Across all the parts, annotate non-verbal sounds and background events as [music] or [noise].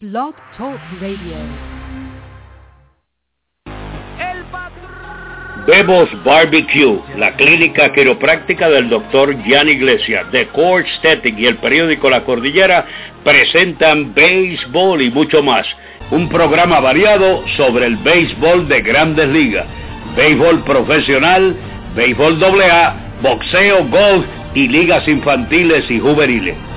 Blog Talk Radio. Bebos Barbecue, la clínica quiropráctica del doctor Jan Iglesias, The Core Aesthetic y el periódico La Cordillera presentan béisbol y mucho más. Un programa variado sobre el béisbol de grandes ligas, béisbol profesional, béisbol AA, boxeo, golf y ligas infantiles y juveniles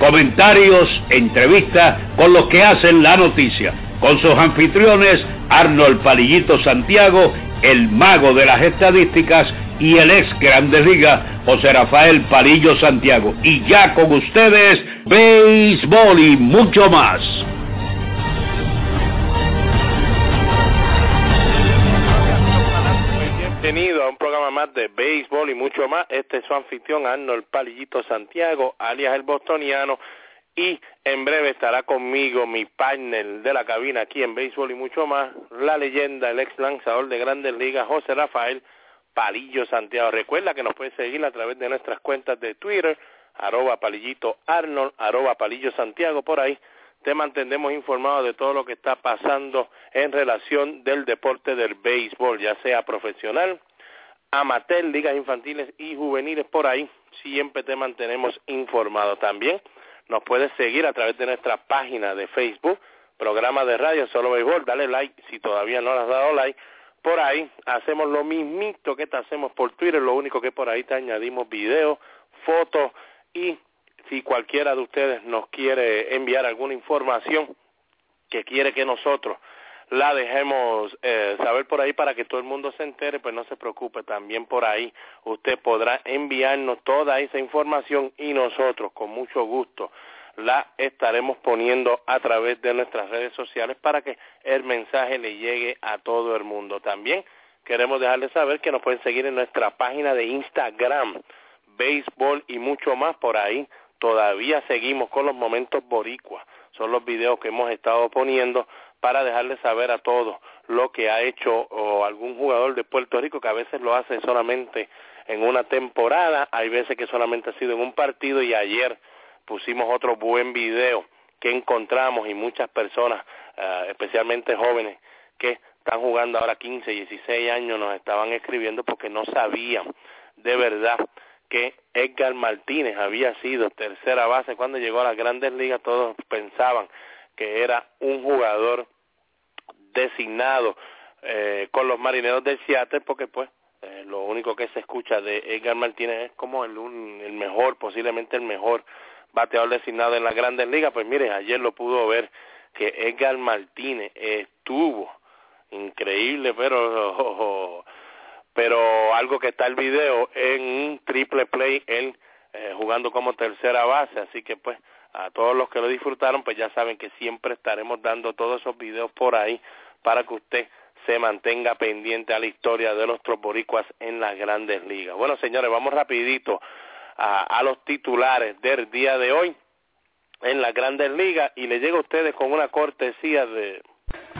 comentarios, entrevistas con los que hacen la noticia, con sus anfitriones Arnold Palillito Santiago, el mago de las estadísticas y el ex Grandes Ligas, José Rafael Palillo Santiago. Y ya con ustedes, béisbol y mucho más. Bienvenido a un programa más de béisbol y mucho más. Este es su anfitrión Arnold Palillito Santiago, alias el bostoniano. Y en breve estará conmigo mi partner de la cabina aquí en béisbol y mucho más, la leyenda, el ex lanzador de grandes ligas, José Rafael Palillo Santiago. Recuerda que nos puede seguir a través de nuestras cuentas de Twitter, arroba palillito Arnold, arroba palillo Santiago, por ahí te mantendremos informado de todo lo que está pasando en relación del deporte del béisbol, ya sea profesional, amateur, ligas infantiles y juveniles por ahí, siempre te mantenemos informado. También nos puedes seguir a través de nuestra página de Facebook, programa de radio Solo Béisbol, dale like si todavía no le has dado like. Por ahí hacemos lo mismito que te hacemos por Twitter, lo único que por ahí te añadimos videos, fotos y si cualquiera de ustedes nos quiere enviar alguna información que quiere que nosotros la dejemos eh, saber por ahí para que todo el mundo se entere, pues no se preocupe, también por ahí usted podrá enviarnos toda esa información y nosotros con mucho gusto la estaremos poniendo a través de nuestras redes sociales para que el mensaje le llegue a todo el mundo. También queremos dejarles saber que nos pueden seguir en nuestra página de Instagram, béisbol y mucho más por ahí todavía seguimos con los momentos boricuas. Son los videos que hemos estado poniendo para dejarles saber a todos lo que ha hecho algún jugador de Puerto Rico que a veces lo hace solamente en una temporada, hay veces que solamente ha sido en un partido y ayer pusimos otro buen video que encontramos y muchas personas, eh, especialmente jóvenes, que están jugando ahora 15, 16 años, nos estaban escribiendo porque no sabían de verdad que Edgar Martínez había sido tercera base cuando llegó a las grandes ligas, todos pensaban que era un jugador designado eh, con los marineros del Seattle porque pues eh, lo único que se escucha de Edgar Martínez es como el, el mejor, posiblemente el mejor bateador designado en las grandes ligas, pues mire, ayer lo pudo ver que Edgar Martínez estuvo increíble, pero [laughs] pero algo que está el video en un triple play él eh, jugando como tercera base así que pues a todos los que lo disfrutaron pues ya saben que siempre estaremos dando todos esos videos por ahí para que usted se mantenga pendiente a la historia de los troporicuas en las grandes ligas. Bueno, señores, vamos rapidito a los titulares del día de hoy en las grandes ligas y le llega a ustedes con una cortesía de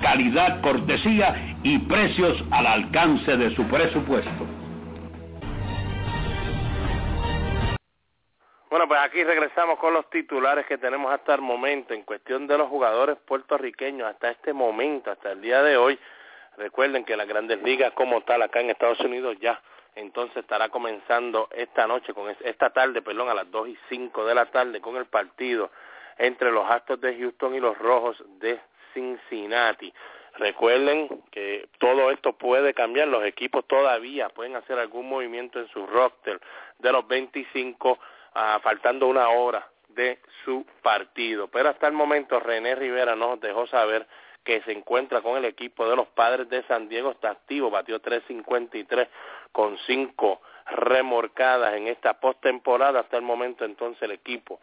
calidad, cortesía y precios al alcance de su presupuesto. Bueno, pues aquí regresamos con los titulares que tenemos hasta el momento en cuestión de los jugadores puertorriqueños hasta este momento, hasta el día de hoy. Recuerden que las grandes ligas como tal acá en Estados Unidos ya entonces estará comenzando esta noche, con esta tarde, perdón, a las 2 y 5 de la tarde con el partido entre los Astros de Houston y los Rojos de Cincinnati. Recuerden que todo esto puede cambiar, los equipos todavía pueden hacer algún movimiento en su roster de los 25, ah, faltando una hora de su partido. Pero hasta el momento René Rivera nos dejó saber que se encuentra con el equipo de los padres de San Diego, está activo, batió 3.53 con cinco remorcadas en esta postemporada. Hasta el momento entonces el equipo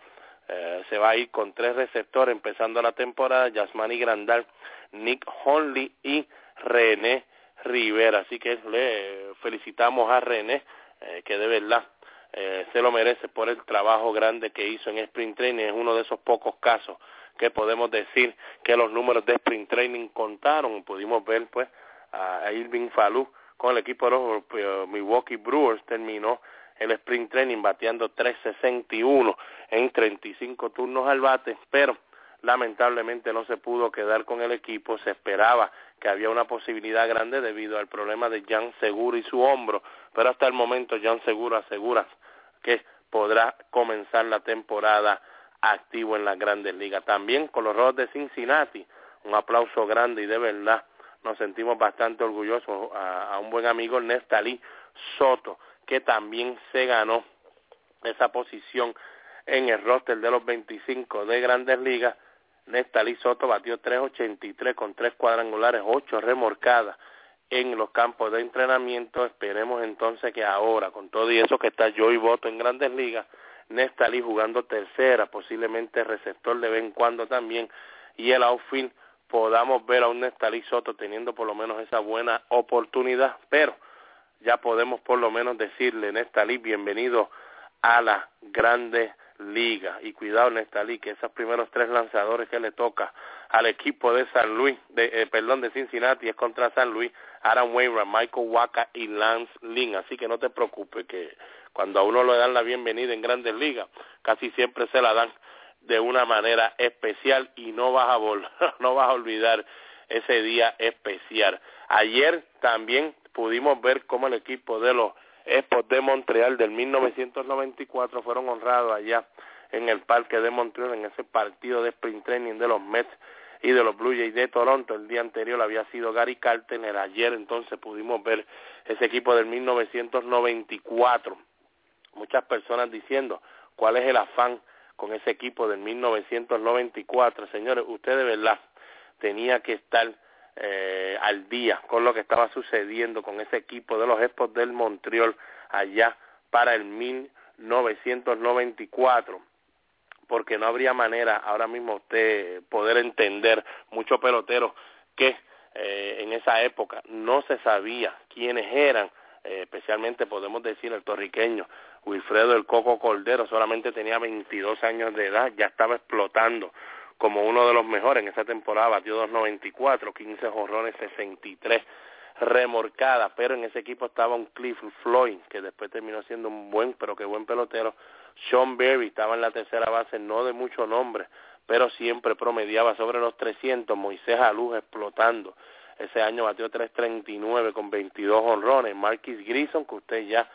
eh, se va a ir con tres receptores empezando la temporada, Yasmani Grandal, Nick Honley y René Rivera. Así que le felicitamos a René, eh, que de verdad eh, se lo merece por el trabajo grande que hizo en Sprint Training. Es uno de esos pocos casos que podemos decir que los números de Sprint Training contaron. Pudimos ver pues a Irving Falú con el equipo de los eh, Milwaukee Brewers terminó el sprint training bateando 3.61 en 35 turnos al bate, pero lamentablemente no se pudo quedar con el equipo, se esperaba que había una posibilidad grande debido al problema de Jan Seguro y su hombro, pero hasta el momento Jan Seguro asegura que podrá comenzar la temporada activo en las grandes ligas. También con los Rojos de Cincinnati, un aplauso grande y de verdad nos sentimos bastante orgullosos a, un buen amigo Nestalí Soto, que también se ganó esa posición en el roster de los 25 de Grandes Ligas. Nestalí Soto batió 3.83 con tres cuadrangulares, ocho remorcadas en los campos de entrenamiento. Esperemos entonces que ahora, con todo y eso que está yo y voto en Grandes Ligas, Nestalí jugando tercera, posiblemente receptor de vez en cuando también, y el outfield podamos ver a un Nestalí Soto teniendo por lo menos esa buena oportunidad, pero ya podemos por lo menos decirle, Nestalí, bienvenido a la grande liga. Y cuidado, Nestalí, que esos primeros tres lanzadores que le toca al equipo de San Luis, de, eh, perdón, de Cincinnati, es contra San Luis, Aaron Wainwright, Michael Waka y Lance Lynn. Así que no te preocupes que cuando a uno le dan la bienvenida en grandes ligas, casi siempre se la dan de una manera especial y no vas a [laughs] no vas a olvidar ese día especial. Ayer también pudimos ver cómo el equipo de los Expos de Montreal del 1994 fueron honrados allá en el Parque de Montreal en ese partido de sprint training de los Mets y de los Blue Jays de Toronto. El día anterior había sido Gary Carter, ayer entonces pudimos ver ese equipo del 1994. Muchas personas diciendo cuál es el afán con ese equipo del 1994. Señores, usted de verdad tenía que estar eh, al día con lo que estaba sucediendo con ese equipo de los Expos del Montreal allá para el 1994 porque no habría manera ahora mismo usted poder entender muchos peloteros que eh, en esa época no se sabía quiénes eran, eh, especialmente podemos decir el torriqueño Wilfredo el Coco Cordero solamente tenía 22 años de edad, ya estaba explotando como uno de los mejores en esa temporada, batió 2.94, 15 jorrones, 63 remorcadas, pero en ese equipo estaba un Cliff Floyd, que después terminó siendo un buen, pero que buen pelotero, Sean Berry estaba en la tercera base, no de mucho nombre, pero siempre promediaba sobre los 300, Moisés Aluz explotando, ese año batió 3.39 con 22 honrones, Marquis Grison, que usted ya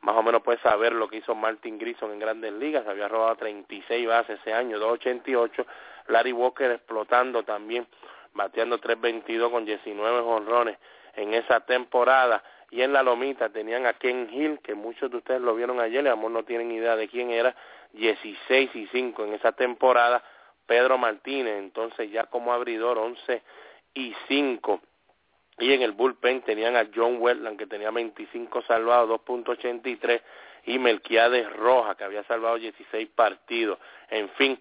más o menos puede saber lo que hizo Martin Grison en grandes ligas, había robado 36 bases ese año, 2.88, Larry Walker explotando también, bateando 3.22 con 19 honrones en esa temporada, y en la lomita tenían a Ken Hill, que muchos de ustedes lo vieron ayer, a amor no tienen idea de quién era, 16 y 5 en esa temporada, Pedro Martínez, entonces ya como abridor 11 y 5 y en el bullpen tenían a John Wetland que tenía 25 salvados, 2.83 y Melquiades Roja que había salvado 16 partidos. En fin,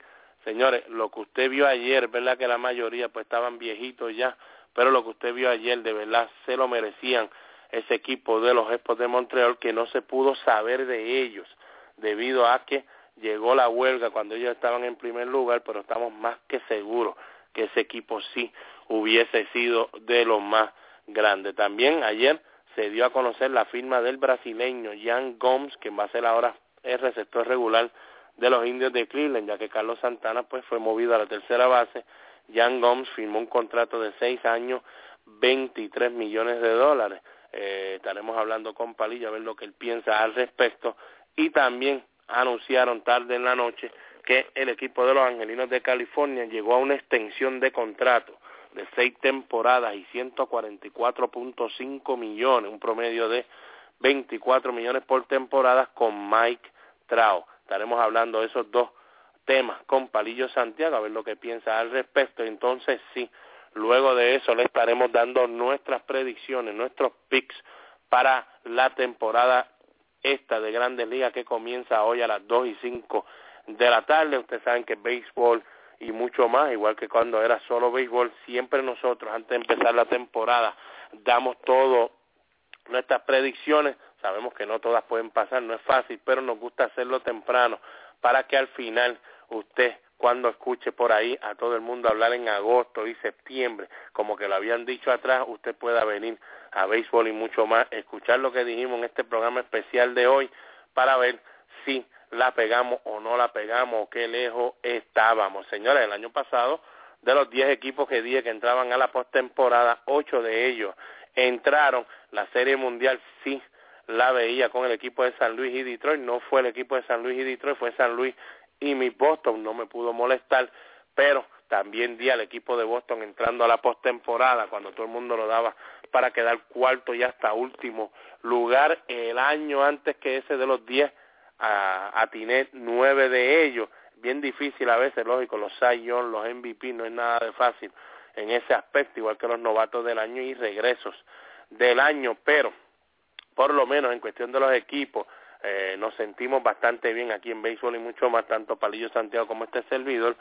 señores, lo que usted vio ayer, verdad que la mayoría pues estaban viejitos ya, pero lo que usted vio ayer de verdad se lo merecían ese equipo de los Expos de Montreal que no se pudo saber de ellos debido a que llegó la huelga cuando ellos estaban en primer lugar, pero estamos más que seguros que ese equipo sí hubiese sido de los más grande. También ayer se dio a conocer la firma del brasileño Jan Gomes, que va a ser ahora el receptor regular de los indios de Cleveland, ya que Carlos Santana pues fue movido a la tercera base. Jan Gomes firmó un contrato de seis años, 23 millones de dólares. Eh, estaremos hablando con Palillo a ver lo que él piensa al respecto. Y también anunciaron tarde en la noche que el equipo de los Angelinos de California llegó a una extensión de contrato de seis temporadas y 144.5 millones, un promedio de 24 millones por temporada con Mike Trao. Estaremos hablando de esos dos temas con Palillo Santiago, a ver lo que piensa al respecto. Entonces, sí, luego de eso le estaremos dando nuestras predicciones, nuestros picks para la temporada esta de Grandes Ligas que comienza hoy a las 2 y 5 de la tarde. Ustedes saben que béisbol y mucho más, igual que cuando era solo béisbol, siempre nosotros antes de empezar la temporada damos todo nuestras predicciones. Sabemos que no todas pueden pasar, no es fácil, pero nos gusta hacerlo temprano para que al final usted cuando escuche por ahí a todo el mundo hablar en agosto y septiembre, como que lo habían dicho atrás, usted pueda venir a béisbol y mucho más, escuchar lo que dijimos en este programa especial de hoy para ver si la pegamos o no la pegamos o qué lejos estábamos. Señores, el año pasado, de los 10 equipos que dije que entraban a la postemporada, 8 de ellos entraron. La Serie Mundial sí la veía con el equipo de San Luis y Detroit. No fue el equipo de San Luis y Detroit, fue San Luis y mi Boston. No me pudo molestar, pero también di al equipo de Boston entrando a la postemporada cuando todo el mundo lo daba para quedar cuarto y hasta último lugar el año antes que ese de los 10 a, a nueve de ellos. Bien difícil a veces, lógico, los Cy los MVP, no es nada de fácil en ese aspecto, igual que los novatos del año y regresos del año, pero por lo menos en cuestión de los equipos, eh, nos sentimos bastante bien aquí en béisbol y mucho más, tanto Palillo Santiago como este servidor,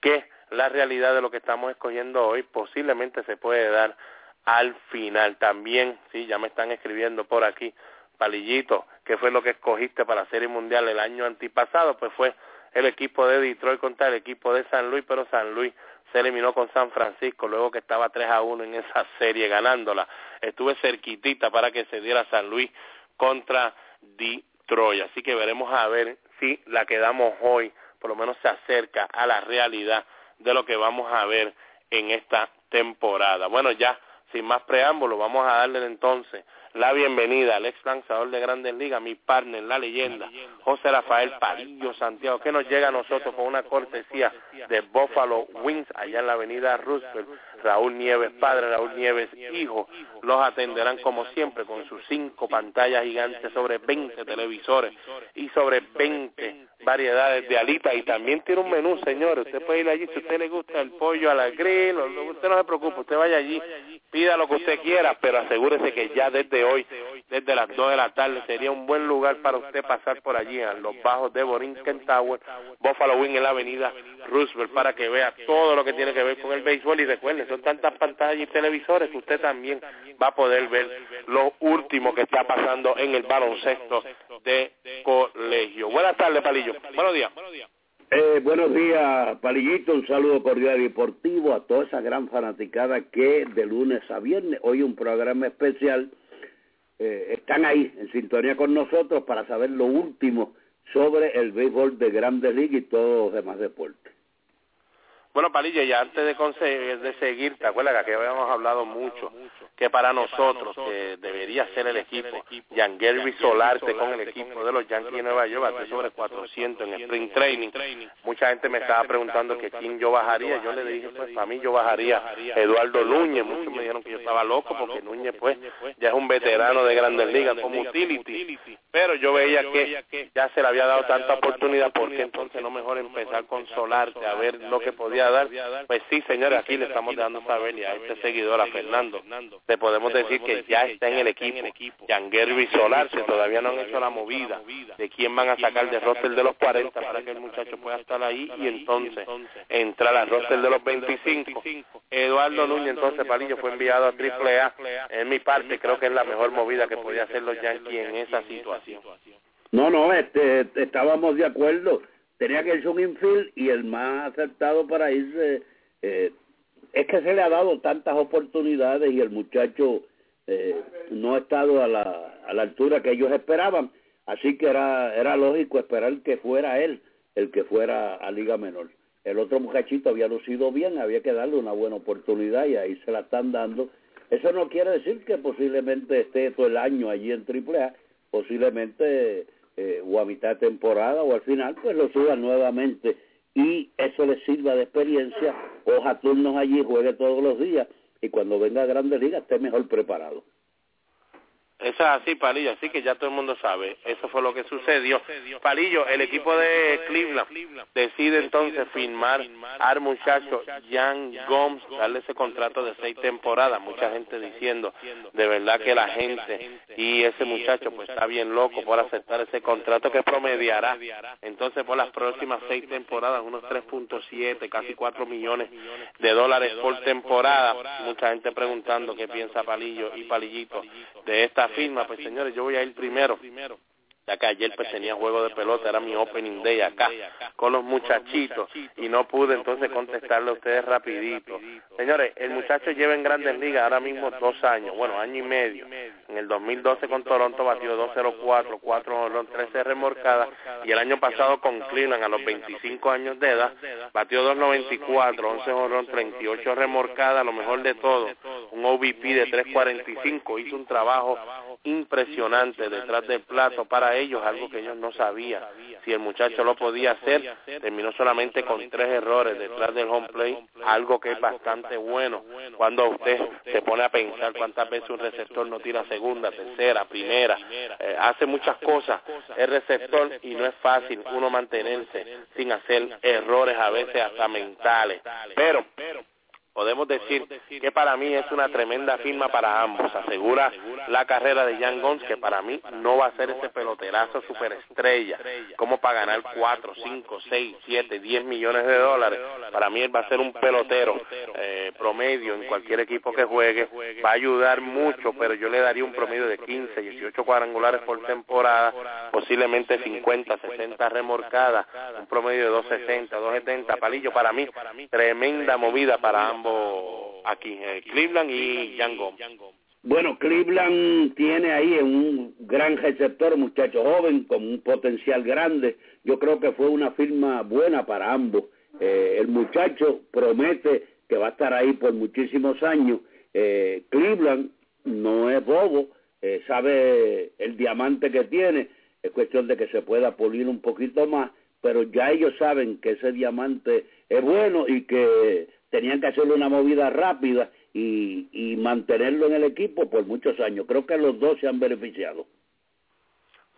que la realidad de lo que estamos escogiendo hoy posiblemente se puede dar al final. También, sí, ya me están escribiendo por aquí, Palillito, ¿qué fue lo que escogiste para la Serie Mundial el año antipasado? Pues fue el equipo de Detroit contra el equipo de San Luis, pero San Luis se eliminó con San Francisco luego que estaba 3 a 1 en esa serie ganándola. Estuve cerquitita para que se diera San Luis contra Detroit. Así que veremos a ver si la que damos hoy por lo menos se acerca a la realidad de lo que vamos a ver en esta temporada. Bueno, ya sin más preámbulo, vamos a darle entonces la bienvenida al ex lanzador de Grandes Ligas, mi partner, la leyenda, José Rafael Parillo Santiago, que nos llega a nosotros con una cortesía de Buffalo Wings, allá en la avenida Roosevelt. Raúl Nieves padre, Raúl Nieves hijo, los atenderán como siempre con sus cinco pantallas gigantes sobre 20 televisores y sobre 20 variedades de alitas y también tiene un menú, señores. Usted puede ir allí si usted le gusta el pollo a la grill, usted no se preocupe, usted vaya allí, pida lo que usted quiera, pero asegúrese que ya desde hoy, desde las 2 de la tarde, sería un buen lugar para usted pasar por allí, a los bajos de Borinquen Tower, Buffalo Wing en la avenida Roosevelt, para que vea todo lo que tiene que ver con el béisbol y recuerde, son tantas pantallas y televisores que usted también va a poder ver lo último que está pasando en el baloncesto de colegio. Buenas tardes, Palillo. Buenos días. Eh, buenos días, Palillito. Un saludo cordial y deportivo a toda esa gran fanaticada que de lunes a viernes, hoy un programa especial, eh, están ahí en sintonía con nosotros para saber lo último sobre el béisbol de Grandes Ligas y todos los demás deportes. Bueno, Palillo, ya antes de, de seguir, ¿te acuerdas que aquí habíamos hablado mucho que para nosotros que debería ser el equipo, Jan Solarte con el equipo de los Yankees de Nueva York, bate sobre 400 en Spring Training. Mucha gente me estaba preguntando que quién yo bajaría. Yo le dije, pues para mí yo bajaría Eduardo Núñez. Muchos me dijeron que yo estaba loco porque Núñez, pues, ya es un veterano de Grandes Ligas como utility. Pero yo veía que ya se le había dado tanta oportunidad, porque entonces no mejor empezar con Solarte a ver lo que podía dar. Pues sí, señores, aquí le estamos dando saber y a este seguidor, a Fernando te podemos decir que ya está en el equipo. Yanguerbi Solar, que todavía no han hecho la movida de quién van a sacar de roster de los 40 para que el muchacho pueda estar ahí y entonces entrar al roster de los 25. Eduardo Núñez, entonces Palillo, fue enviado a AAA. En mi parte, creo que es la mejor movida que podía hacer los Yankees en esa situación. No, no, este, estábamos de acuerdo. Tenía que irse un infield y el más acertado para irse eh, es que se le ha dado tantas oportunidades y el muchacho eh, no ha estado a la, a la altura que ellos esperaban, así que era, era lógico esperar que fuera él el que fuera a Liga Menor. El otro muchachito había lucido bien, había que darle una buena oportunidad y ahí se la están dando. Eso no quiere decir que posiblemente esté todo el año allí en AAA, posiblemente eh, o a mitad de temporada o al final pues lo suban nuevamente y eso le sirva de experiencia, coja turnos allí, juegue todos los días y cuando venga a Grandes Ligas esté mejor preparado. Eso es así, Palillo, así que ya todo el mundo sabe. Eso fue lo que sucedió. Palillo, el equipo de Cleveland decide entonces firmar al muchacho Jan Gomes, darle ese contrato de seis temporadas. Mucha gente diciendo, de verdad que la gente y ese muchacho pues está bien loco por aceptar ese contrato que promediará entonces por las próximas seis temporadas unos 3.7, casi 4 millones de dólares por temporada. Mucha gente preguntando qué piensa Palillo y Palillito de esta firma, pues señores, yo voy a ir primero ya que ayer pues tenía juego de pelota, era mi opening day acá con los muchachitos y no pude entonces contestarle a ustedes rapidito. Señores, el muchacho lleva en grandes ligas ahora mismo dos años, bueno, año y medio. En el 2012 con Toronto batió 204, 4 13 remorcadas y el año pasado con Cleveland a los 25 años de edad batió 294, 11 honrón, 38 remorcadas, lo mejor de todo, un OVP de 345, hizo un trabajo impresionante detrás del plato para ellos, algo que ellos no sabían. Si el muchacho lo podía hacer, terminó solamente con tres errores detrás del home play, algo que es bastante bueno. cuando usted se pone a pensar cuántas veces un receptor no tira segunda, tercera, primera, eh, hace muchas cosas. el receptor y no es fácil uno mantenerse sin hacer errores a veces hasta mentales. Pero podemos decir que para mí es una tremenda firma para ambos. Asegura la carrera de Jan Gons, que para mí no va a ser ese peloterazo superestrella, como para ganar 4, 5, 6, 7, 10 millones de dólares. Para mí él va a ser un pelotero eh, promedio en cualquier equipo que juegue. Va a ayudar mucho, pero yo le daría un promedio de 15, 18 cuadrangulares por temporada, posiblemente 50, 60 remorcadas, un promedio de 260, 270. Palillo, para mí, tremenda movida para ambos aquí, Cleveland y. Bueno, Cleveland tiene ahí un gran receptor, muchacho joven, con un potencial grande. Yo creo que fue una firma buena para ambos. Eh, el muchacho promete que va a estar ahí por muchísimos años. Eh, Cleveland no es bobo, eh, sabe el diamante que tiene. Es cuestión de que se pueda pulir un poquito más, pero ya ellos saben que ese diamante es bueno y que tenían que hacerle una movida rápida y, y mantenerlo en el equipo por muchos años. Creo que los dos se han beneficiado.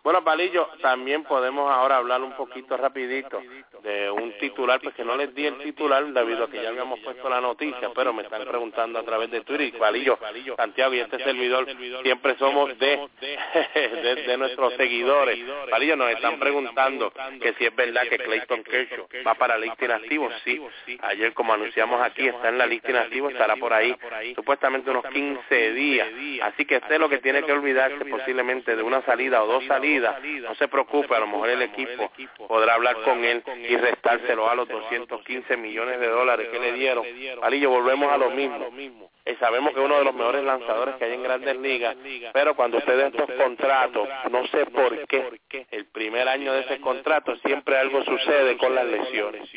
Bueno, Palillo, también podemos ahora hablar un poquito rapidito de un titular, pues que no les di el titular debido a que ya habíamos puesto la noticia, pero me están preguntando a través de Twitter, y Palillo, Santiago y este servidor siempre somos de, [laughs] de, nuestros seguidores. Palillo, nos están preguntando que si es verdad que Clayton Kershaw va para la lista inactivo, sí. Ayer, como anunciamos aquí, está en la lista inactivo, estará por ahí supuestamente unos 15 días. Así que usted lo que tiene que olvidarse posiblemente de una salida o dos salidas no se preocupe, a lo mejor el equipo podrá hablar con él y restárselo a los 215 millones de dólares que le dieron. Palillo, volvemos a lo mismo. Y sabemos que es uno de los mejores lanzadores que hay en grandes ligas, pero cuando usted da estos contratos, no sé por qué, el primer año de ese contrato siempre algo sucede con las lesiones.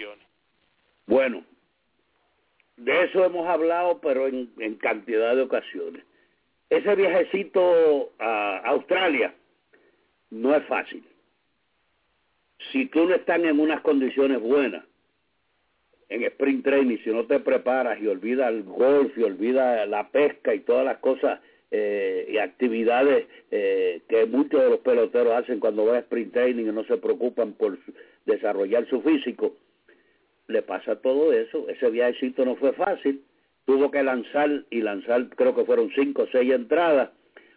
Bueno, de eso hemos hablado, pero en, en cantidad de ocasiones. Ese viajecito a Australia, no es fácil. Si tú no estás en unas condiciones buenas, en sprint training, si no te preparas y olvidas el golf y olvidas la pesca y todas las cosas eh, y actividades eh, que muchos de los peloteros hacen cuando van a sprint training y no se preocupan por desarrollar su físico, le pasa todo eso. Ese viajecito no fue fácil. Tuvo que lanzar y lanzar, creo que fueron cinco o seis entradas.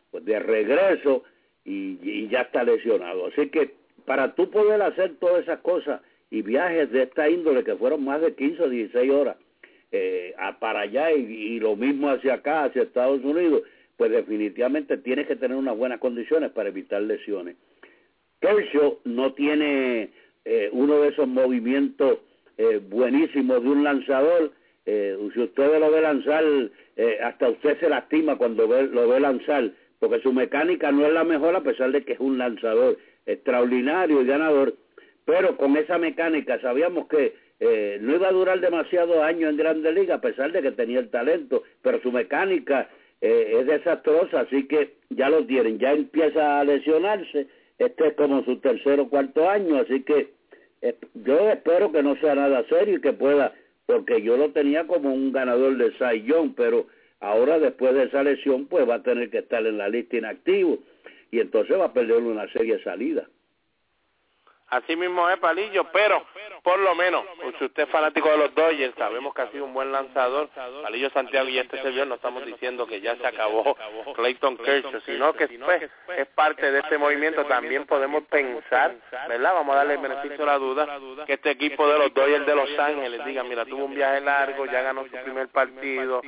Pues de regreso y, ya está lesionado. Así que para tú poder hacer todas esas cosas y viajes de esta índole que fueron más de 15 o 16 horas eh, para allá y, lo mismo hacia acá, hacia Estados Unidos, pues definitivamente tienes que tener unas buenas condiciones para evitar lesiones. Kershaw no tiene eh, uno de esos movimientos eh, buenísimos de un lanzador. Eh, si usted lo ve lanzar, hasta usted se lastima cuando ve, lo ve lanzar, porque su mecánica no es la mejor a pesar de que es un lanzador extraordinario y ganador, pero con esa mecánica sabíamos que eh, no iba a durar demasiados años en Grande Liga a pesar de que tenía el talento, pero su mecánica eh, es desastrosa, así que ya lo tienen, ya empieza a lesionarse, este es como su tercer o cuarto año, así que eh, yo espero que no sea nada serio y que pueda, porque yo lo tenía como un ganador de Cy pero ahora después de esa lesión pues va a tener que estar en la lista inactivo y entonces va a perder una serie de salidas. Así mismo es Palillo, pero por lo menos, si usted es fanático de los Dodgers, sabemos que ha sido un buen lanzador. Palillo Santiago y este señor no estamos diciendo que ya se acabó Clayton Kershaw, sino que pues, es parte de este movimiento. También podemos pensar, ¿verdad? Vamos a darle el beneficio de la duda, que este equipo de los Dodgers de Los Ángeles diga, mira, tuvo un viaje largo, ya ganó su primer partido,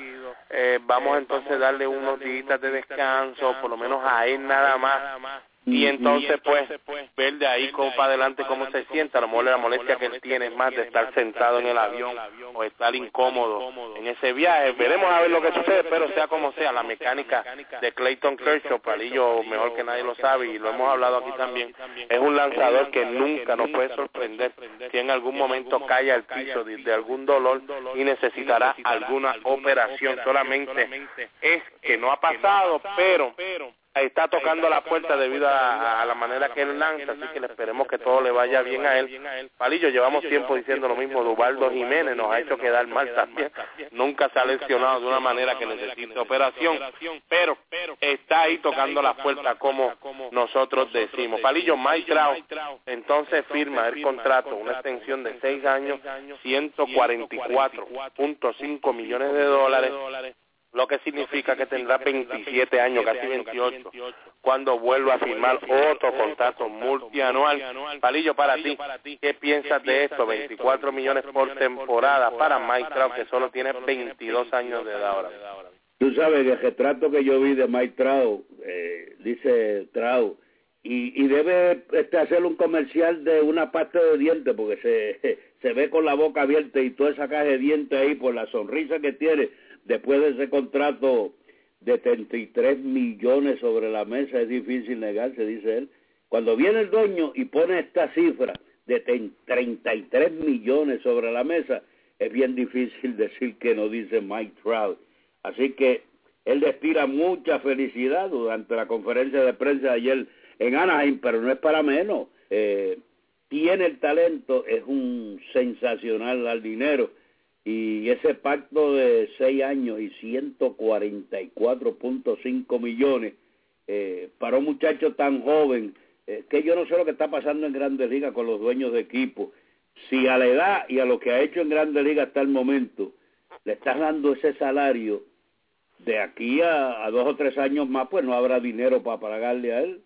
eh, vamos entonces a darle unos días de descanso, por lo menos a él nada más y entonces pues ver de ahí cómo para adelante cómo se sienta, a lo mejor la molestia que él tiene más de estar sentado en el avión o estar incómodo en ese viaje, veremos a ver lo que sucede, pero sea como sea, la mecánica de Clayton Kershaw, Palillo mejor que nadie lo sabe y lo hemos hablado aquí también, es un lanzador que nunca nos puede sorprender. si en algún momento cae al piso de algún dolor y necesitará alguna operación, solamente. es que no ha pasado, pero está tocando la puerta debido a, la manera que él lanza, así que le esperemos que todo le vaya bien a él. Palillo, llevamos tiempo diciendo lo mismo, Dubaldo Jiménez nos ha hecho quedar mal también, nunca se ha lesionado de una manera que necesite operación, pero está ahí tocando la puerta como nosotros decimos. Palillo, Mike entonces firma el contrato, una extensión de seis años, 144.5 millones de dólares, lo que significa que tendrá 27 años, casi 28, cuando vuelva a firmar otro contrato multianual. Palillo, para ti, ¿qué piensas de esto? 24 millones por temporada para Mike Trout, que solo tiene 22 años de edad ahora. Tú sabes que el retrato que yo vi de Mike Trout, eh, dice Trout, y, y debe este, hacer un comercial de una pasta de dientes, porque se, [laughs] se ve con la boca abierta y toda esa caja de dientes ahí por la sonrisa que tiene después de ese contrato de 33 millones sobre la mesa, es difícil negarse, dice él. Cuando viene el dueño y pone esta cifra de 33 millones sobre la mesa, es bien difícil [laughs] decir que no dice Mike Trout. Así que él despira mucha felicidad durante la conferencia de prensa de ayer en Anaheim, pero no es para menos. Eh, tiene el talento, es un sensacional al dinero y ese pacto de seis años y 144.5 millones eh, para un muchacho tan joven, eh, que yo no sé lo que está pasando en Grandes Ligas con los dueños de equipo. Si a la edad y a lo que ha hecho en Grandes Ligas hasta el momento le estás dando ese salario, de aquí a, dos o tres años más, pues no habrá dinero para pagarle a él.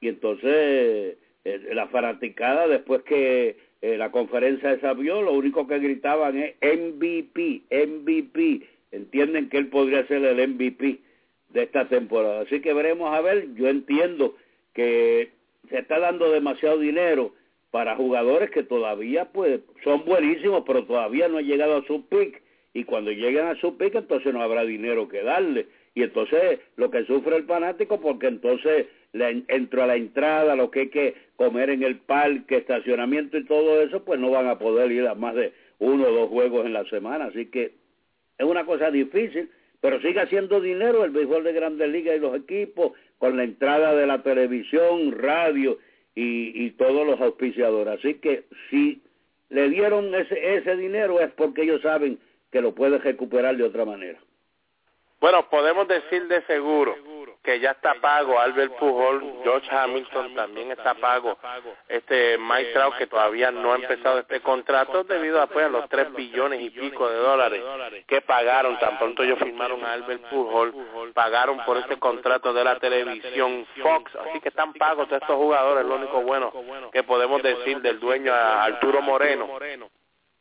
Y entonces eh, la fanaticada, después que eh, la conferencia esa vio, lo único que gritaban es MVP, MVP. Entienden que él podría ser el MVP de esta temporada. Así que veremos a ver, yo entiendo que se está dando demasiado dinero para jugadores que todavía pues son buenísimos, pero todavía no han llegado a su pick y cuando lleguen a su pick entonces no habrá dinero que darle y entonces lo que sufre el fanático porque entonces entro a la entrada, lo que hay que comer en el parque, estacionamiento y todo eso, pues no van a poder ir a más de uno o dos juegos en la semana. Así que es una cosa difícil, pero sigue haciendo dinero el béisbol de Grandes Ligas y los equipos con la entrada de la televisión, radio y, y todos los auspiciadores. Así que si le dieron ese, ese dinero es porque ellos saben que lo pueden recuperar de otra manera. Bueno, podemos decir de seguro que ya está pago, Albert Pujol, George Hamilton también está pago, este Mike Trout que todavía no ha empezado este contrato debido a, pues, a los tres billones y pico de dólares que pagaron, tan pronto ellos firmaron a Albert Pujol, pagaron por este contrato de la televisión Fox, así que están pagos todos estos jugadores, lo único bueno que podemos decir del dueño Arturo Moreno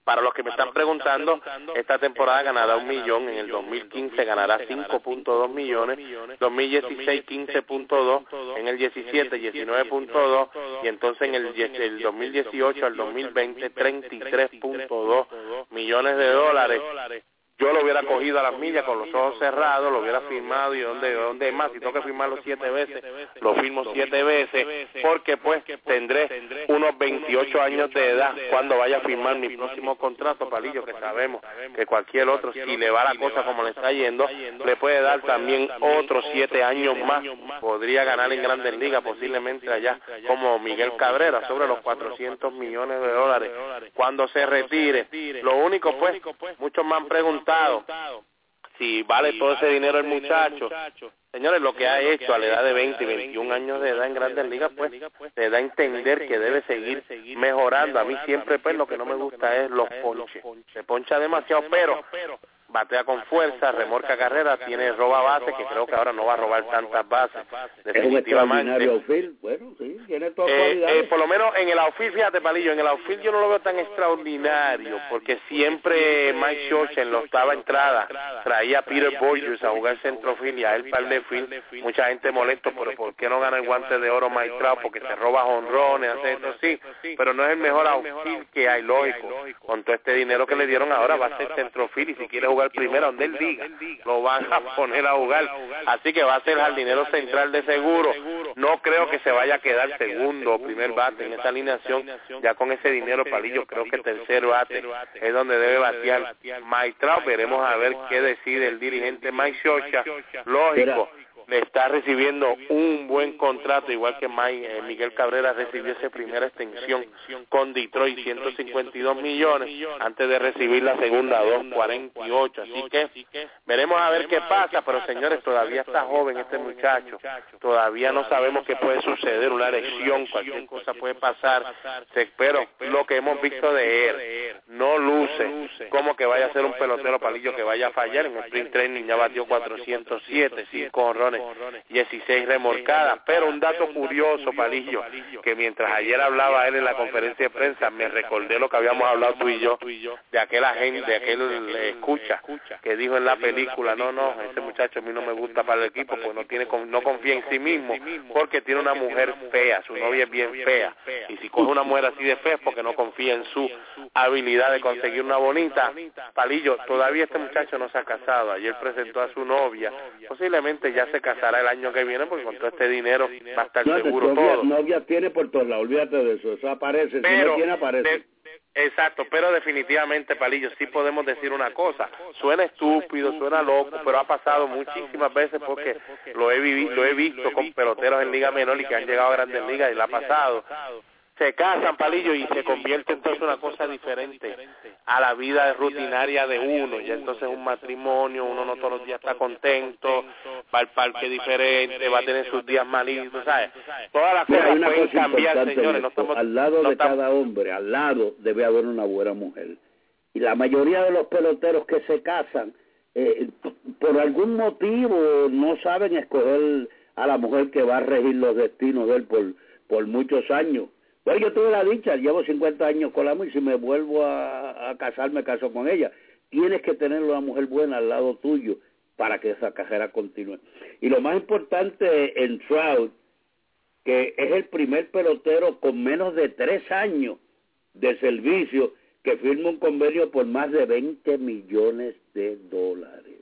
para los que me están preguntando, esta temporada ganará un millón, en el 2015 ganará 5.2 millones, 2016 15.2, en el 17 19.2 y entonces en el, el 2018 al 2020 33.2 millones de dólares yo lo hubiera cogido a las millas con los ojos cerrados, lo hubiera firmado y donde, donde más, si tengo que firmarlo siete veces, lo firmo siete veces, porque pues tendré unos 28 años de edad cuando vaya a firmar mi próximo contrato, Palillo, que sabemos que cualquier otro, si le va la cosa como le está yendo, le puede dar también otros siete años más, podría ganar en Grandes Ligas, posiblemente allá, como Miguel Cabrera, sobre los 400 millones de dólares, cuando se retire. Lo único pues, muchos me han preguntado si vale todo ese dinero el muchacho, señores, lo que ha hecho a la edad de 20 y 21 años de edad en Grandes Ligas, pues, le da a entender que debe seguir mejorando. A mí siempre, pues, lo que no me gusta es los ponches. Se poncha demasiado, pero batea con fuerza, remorca carrera, tiene roba base, que creo que ahora no va a robar tantas bases. Definitivamente. bueno, sí, tiene toda eh, eh, por lo menos en el outfield, fíjate, Palillo, en el outfield yo no lo veo tan extraordinario, porque siempre Mike George en la octava entrada traía a Peter Borges a jugar centrofield y a él par de field. Mucha gente molesto, pero ¿por qué no gana el guante de oro Mike Trout? Porque se roba honrones, hace esto, sí, pero no es el mejor outfield que hay, lógico. Con todo este dinero que le dieron ahora va a ser centrofield y si quiere jugar jugar primero donde él diga, lo van a poner a jugar. Así que va a ser jardinero central de seguro. No creo que se vaya a quedar segundo o primer bate en esa alineación. Ya con ese dinero, Palillo, creo que tercer bate es donde debe batear Trout. Veremos a ver qué decide el dirigente Mike Shocha. Lógico le está recibiendo un buen contrato, igual que eh, Miguel Cabrera recibió esa primera extensión con Detroit, 152 millones, antes de recibir la segunda, 248. Así que veremos a ver qué pasa, pero señores, todavía está joven este muchacho, todavía no sabemos qué puede suceder, una elección, cualquier cosa puede pasar, pero lo que hemos visto de él no luce como que vaya a ser un pelotero palillo que vaya a fallar, en el sprint training ya batió 407, 5 honrones 16 remorcadas. Pero un dato curioso, Palillo, que mientras ayer hablaba él en la conferencia de prensa, me recordé lo que habíamos hablado tú y yo, de aquel agente, de aquel escucha, que dijo en la película, no, no, ese muchacho a mí no me gusta para el equipo, pues no tiene no confía en sí mismo, porque tiene una mujer fea, su novia es bien fea, y si coge una mujer así de fea es porque no confía en su habilidad de conseguir una bonita. Palillo, todavía este muchacho no se ha casado, ayer presentó a su novia, posiblemente ya se casará el año que viene porque con todo este dinero va a estar seguro todo. Novia tiene por todos lados, olvídate de eso, eso aparece, pero, si no tiene aparece. exacto, pero definitivamente, Palillo, sí podemos decir una cosa, suena estúpido, suena loco, pero ha pasado muchísimas veces porque lo he, vivido, lo he visto con peloteros en Liga Menor y que han llegado a Grandes Ligas y le ha pasado se casan, palillo, y se convierte entonces en una cosa diferente a la vida rutinaria de uno. Y entonces un matrimonio, uno no todos los días está contento, va al parque diferente, va a tener sus días malitos, ¿sabes? Todas las cosas pueden cambiar, señores. al lado de cada hombre, al lado debe haber una buena mujer. Y la mayoría de los peloteros que se casan, eh, por algún motivo no saben escoger a la mujer que va a regir los destinos de él por, por muchos años bueno, yo tuve la dicha, llevo 50 años con la mujer y si me vuelvo a, casar, me caso con ella. Tienes que tener una mujer buena al lado tuyo para que esa carrera continúe. Y lo más importante en Trout, que es el primer pelotero con menos de tres años de servicio que firma un convenio por más de 20 millones de dólares.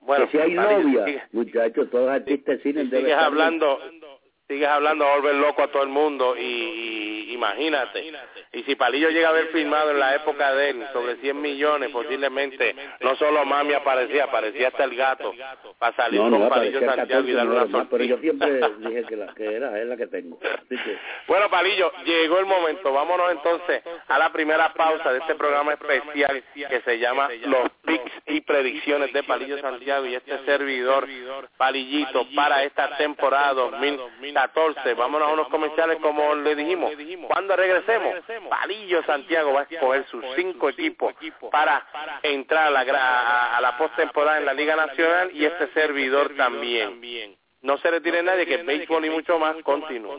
Bueno, si hay novia, muchachos, todos artistas de cine sigues hablando, sigues hablando a volver loco a todo el mundo y, imagínate. Y si Palillo llega a haber firmado en la época de él sobre 100 millones, posiblemente no solo Mami aparecía, aparecía hasta el gato para salir con Palillo Santiago y darle una Pero yo siempre dije que la que era es la que tengo. [laughs] Bueno, Palillo, llegó el momento. Vámonos entonces a la primera pausa de este programa especial que se llama Los Picks y Predicciones de Palillo Santiago y este servidor Palillito para esta temporada 2000 14. Vámonos a unos comerciales como le dijimos. Cuando regresemos, Palillo Santiago va a escoger sus cinco equipos para entrar a la, a la postemporada en la Liga Nacional y este servidor también. No se retire nadie, que el béisbol y mucho más continúa.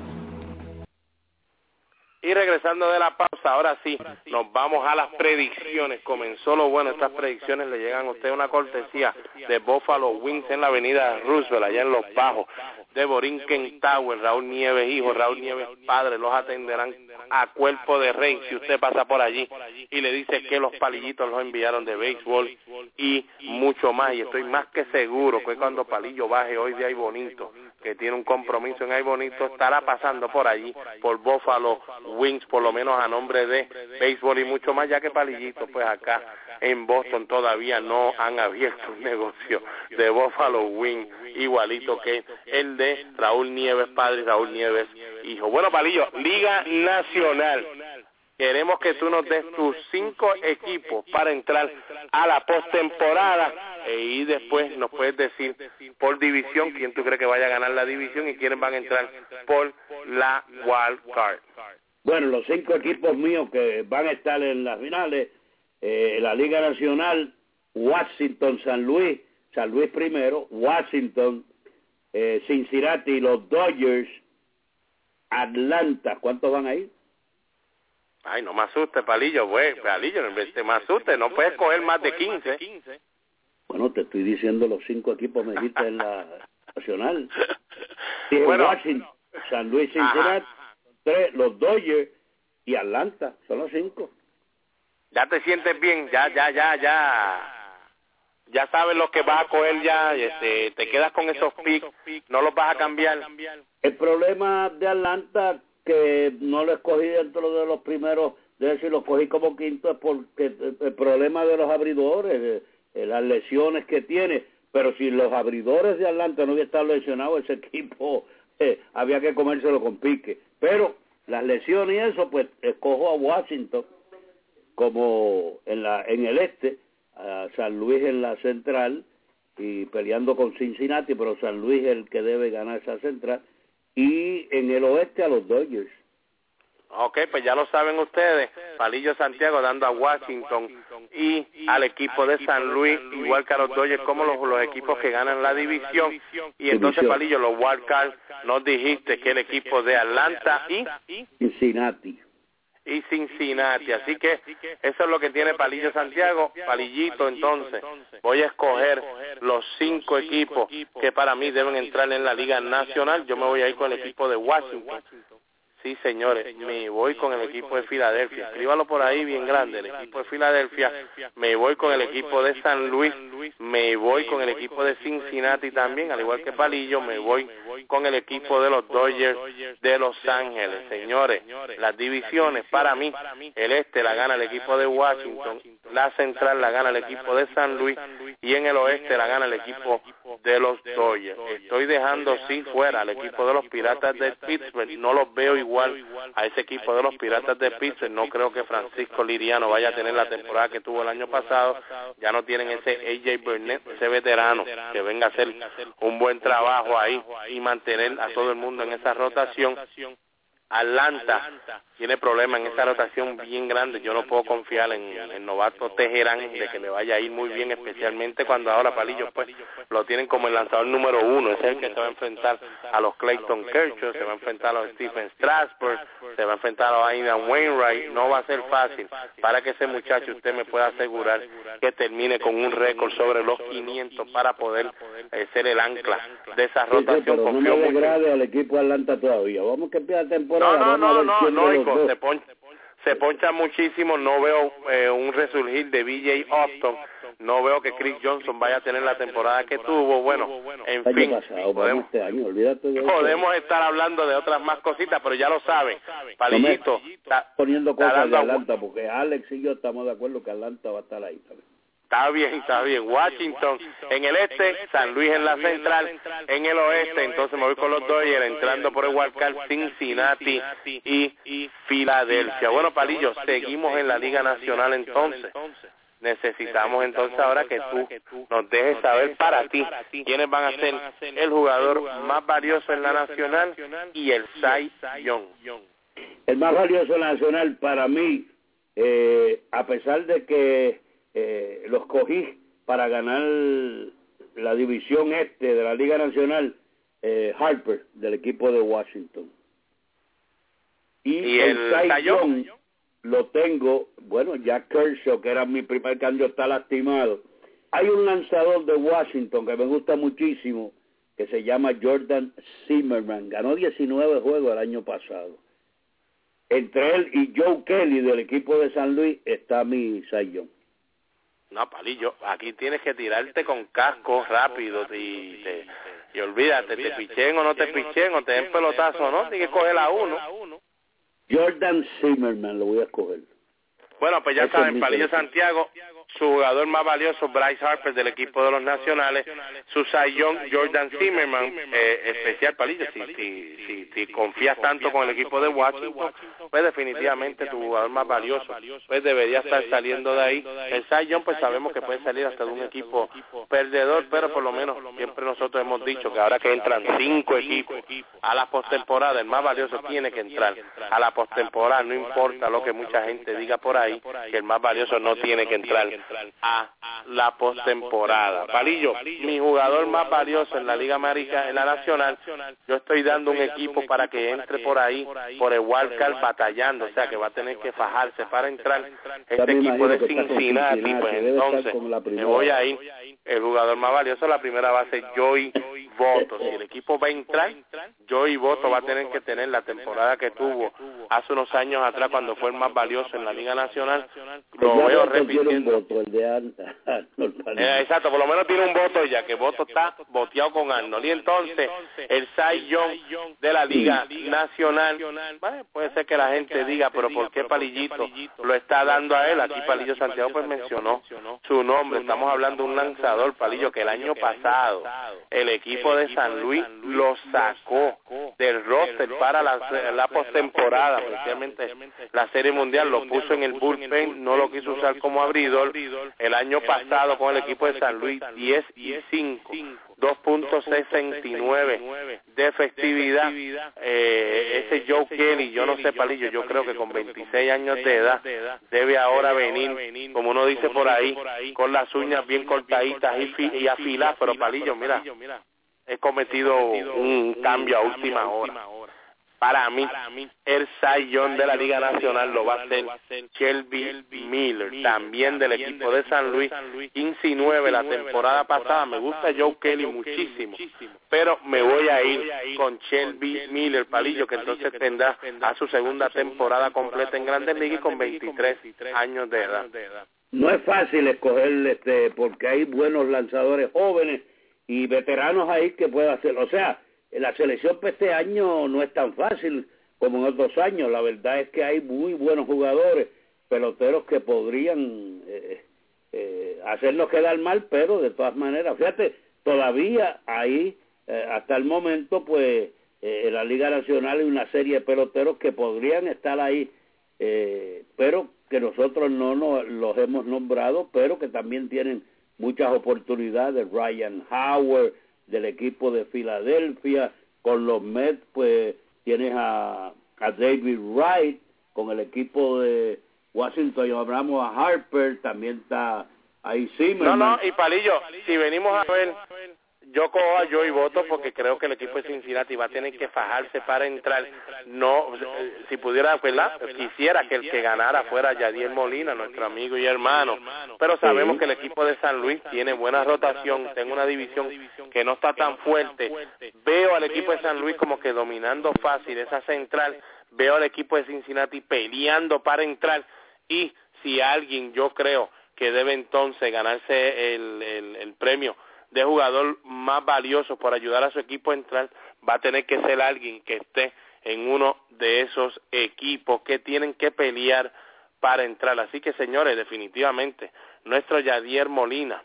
Y regresando de la pausa, ahora sí, nos vamos a las predicciones. Comenzó lo bueno, estas predicciones le llegan a usted una cortesía de Buffalo Wings en la avenida Roosevelt, allá en Los Bajos, de Borinquen Tower, Raúl Nieves hijo, Raúl Nieves padre, los atenderán a cuerpo de rey si usted pasa por allí y le dice que los palillitos los enviaron de béisbol y mucho más. Y estoy más que seguro que cuando Palillo baje hoy de ahí bonito, que tiene un compromiso en ahí bonito, estará pasando por allí, por Buffalo Wings, por lo menos a nombre de béisbol y mucho más, ya que Palillito, pues acá en Boston todavía no han abierto un negocio de Buffalo Wings igualito que el de Raúl Nieves padre Raúl Nieves hijo. Bueno, Palillo, Liga Nacional. Queremos que tú nos des tus cinco equipos para entrar a la postemporada e y después nos puedes decir por división quién tú crees que vaya a ganar la división y quiénes van a entrar por la wild card. Bueno, los cinco equipos míos que van a estar en las finales, eh, la Liga Nacional, Washington, San Luis, San Luis primero, Washington, eh, Cincinnati, los Dodgers, Atlanta, ¿cuántos van ahí? Ay, no me asuste, Palillo, güey, Palillo, no me asuste, no puedes coger más de 15. Bueno, te estoy diciendo los cinco equipos me dijiste en la [laughs] nacional. bueno, Washington, San Luis, Cincinnati, tres, los Dodgers y Atlanta, son los cinco. Ya te sientes bien, ya, ya, ya, ya ya sabes lo que vas a coger ya, este, te quedas con esos picks, no los vas a cambiar. El problema de Atlanta, que no lo escogí dentro de los primeros, de decir, lo cogí como quinto, es porque el problema de los abridores, las lesiones que tiene, pero si los abridores de Atlanta no hubieran estado lesionados, ese equipo eh, había que comérselo con pique. Pero las lesiones y eso, pues escojo a Washington como en, la, en el este, a San Luis en la central y peleando con Cincinnati, pero San Luis es el que debe ganar esa central, y en el oeste a los Dodgers. Ok, pues ya lo saben ustedes, Palillo Santiago dando a Washington y al equipo de San Luis, igual que a los Dodgers, como los, los equipos que ganan la división. Y entonces, Palillo, los Wildcards, nos dijiste que el equipo de Atlanta y Cincinnati y Cincinnati. Así que eso es lo que tiene Palillo Santiago. Palillito, entonces, voy a escoger los cinco equipos que para mí deben entrar en la Liga Nacional. Yo me voy a ir con el equipo de Washington. Sí, señores, me voy con el equipo de Filadelfia. Escríbalo por ahí bien grande, el equipo de Filadelfia. Me voy con el equipo de San Luis. Me voy con el equipo de Cincinnati también, al igual que Palillo. Me voy con el equipo de los Dodgers de Los Ángeles. Señores, las divisiones para mí, el este la gana el equipo de Washington, la central la gana el equipo de San Luis y en el oeste la gana el equipo de los Dodgers. Estoy dejando sí fuera al equipo de los Piratas de Pittsburgh. No los veo igual igual a ese equipo de los Piratas de Pittsburgh. No creo que Francisco Liriano vaya a tener la temporada que tuvo el año pasado. Ya no tienen ese AJ Burnett, ese veterano, que venga a hacer un buen trabajo ahí y mantener a todo el mundo en esa rotación. Atlanta tiene problemas en esa rotación bien grande. Yo no puedo confiar en el novato Teherán de que le vaya a ir muy bien, especialmente cuando ahora Palillo pues lo tienen como el lanzador número uno. Es el que se va a enfrentar a los Clayton Kershaw, se va a enfrentar a los Stephen Strasburg, se va a enfrentar a Aidan Wainwright. No va a ser fácil para que ese muchacho usted me pueda asegurar que termine con un récord sobre los 500 para poder eh, ser el ancla de esa rotación. Sí, no me al equipo Atlanta todavía. Vamos que empieza la temporada. No, no, no, no, se, poncha, se poncha muchísimo, no veo eh, un resurgir de BJ Austin, no veo que Chris Johnson vaya a tener la temporada que tuvo, bueno, en fin, podemos, este podemos estar hablando de otras más cositas, pero ya lo saben, Palillito, está poniendo cosas de Atlanta, porque Alex y yo estamos de acuerdo que Atlanta va a estar ahí también. Está bien, está bien. Washington en el este, San Luis en la central, en el oeste, entonces me voy con los Dodgers entrando por el Wildcard Cincinnati y Filadelfia. Bueno, Palillo, seguimos en la Liga Nacional entonces necesitamos entonces ahora que tú nos dejes saber para ti quiénes van a ser el jugador más valioso en la nacional y el Cy Young. El más valioso nacional para mí, eh, a pesar de que eh, los cogí para ganar la división este de la Liga Nacional, eh, Harper, del equipo de Washington. Y, el, Young lo tengo, bueno, ya Kershaw, que era mi primer cambio, está lastimado. Hay un lanzador de Washington que me gusta muchísimo, que se llama Jordan Zimmerman. Ganó 19 juegos el año pasado. Entre él y Joe Kelly del equipo de San Luis está mi sayón. No, Palillo, aquí tienes que tirarte con casco rápido y, te, y olvídate, te pichen o no te pichen o te den pelotazo, ¿no? Tienes que coger a uno. Jordan Zimmerman lo voy a escoger. Bueno, pues ya saben, Palillo Santiago, su jugador más valioso, Bryce Harper del equipo de los Nacionales, su sayón Jordan Zimmerman, eh, especial Palillo, si, si, si, confías tanto con el equipo de Washington, pues definitivamente tu jugador más valioso, pues debería estar saliendo de ahí. El sayón, pues sabemos que puede salir hasta de un equipo perdedor, pero por lo menos siempre nosotros hemos dicho que ahora que entran cinco equipos a la postemporada, el más valioso tiene que entrar a la postemporada, no importa lo que mucha gente diga por ahí, que el más valioso no tiene que entrar a la postemporada. Palillo, mi jugador más valioso en la Liga América, en la Nacional, yo estoy dando un equipo para que entre por ahí, por el wildcard batallando, o sea que va a tener que fajarse para entrar este equipo de Cincinnati, pues entonces me voy a ir el jugador más valioso la primera base Joey Voto. Si el equipo va a entrar, Joey Voto va a tener que tener la temporada que tuvo hace unos años atrás cuando fue el más valioso en la Liga Nacional. Lo veo repitiendo. Exacto, por lo menos tiene un voto ya, que Voto está boteado con Arnold. Y entonces, el Cy Young de la Liga Nacional, puede ser que la gente diga, pero ¿por qué Palillito lo está dando a él? Aquí Palillo Santiago pues mencionó su nombre. Estamos hablando de un lanzador Palillo, que el año pasado el equipo de San Luis lo sacó del roster para la, la postemporada, especialmente la Serie Mundial, lo puso en el bullpen, no lo quiso usar como abridor. El año pasado con el equipo de San Luis, 10 y 5 2.69 de festividad. Eh, ese Joe Kelly, yo no sé, Palillo, yo creo que con 26 años de edad debe ahora venir, como uno dice por ahí, con las uñas bien cortaditas y afiladas, pero Palillo, mira, he cometido un cambio a última hora. para mí, el sayón de la Liga Nacional lo va a hacer Shelby Miller, también del equipo de San Luis, 15-9 la temporada pasada. Me gusta Joe Kelly muchísimo, pero me voy a ir con Shelby Miller, palillo, que entonces tendrá a su segunda temporada completa en Grandes Ligas con 23 años de edad. No es fácil escoger este porque hay buenos lanzadores jóvenes y veteranos ahí que pueden hacerlo. O sea, la selección para este año no es tan fácil como en otros años. La verdad es que hay muy buenos jugadores, peloteros que podrían eh, eh, hacernos quedar mal, pero de todas maneras, fíjate, todavía ahí, eh, hasta el momento, pues en la Liga Nacional hay una serie de peloteros que podrían estar ahí, pero que nosotros no nos, los hemos nombrado, pero que también tienen muchas oportunidades. Ryan Howard, del equipo de Filadelfia, con los Mets pues tienes a, a David Wright, con el equipo de Washington y hablamos a Harper, también está ahí Zimmerman. No, no, y Palillo, si venimos a ver yo cojo a Joey Voto porque creo que el equipo de Cincinnati va a tener que fajarse para entrar. No, eh, si pudiera, ¿verdad? Quisiera que el que ganara fuera Yadier Molina, nuestro amigo y hermano. Pero sabemos que el equipo de San Luis tiene buena rotación, tiene una división que no está tan fuerte. Veo al equipo de San Luis como que dominando fácil esa central. Veo al equipo de Cincinnati peleando para entrar. Y si alguien, yo creo, que debe entonces ganarse el, el, el premio de jugador más valioso por ayudar a su equipo a entrar, va a tener que ser alguien que esté en uno de esos equipos que tienen que pelear para entrar. Así que, señores, definitivamente, nuestro Yadier Molina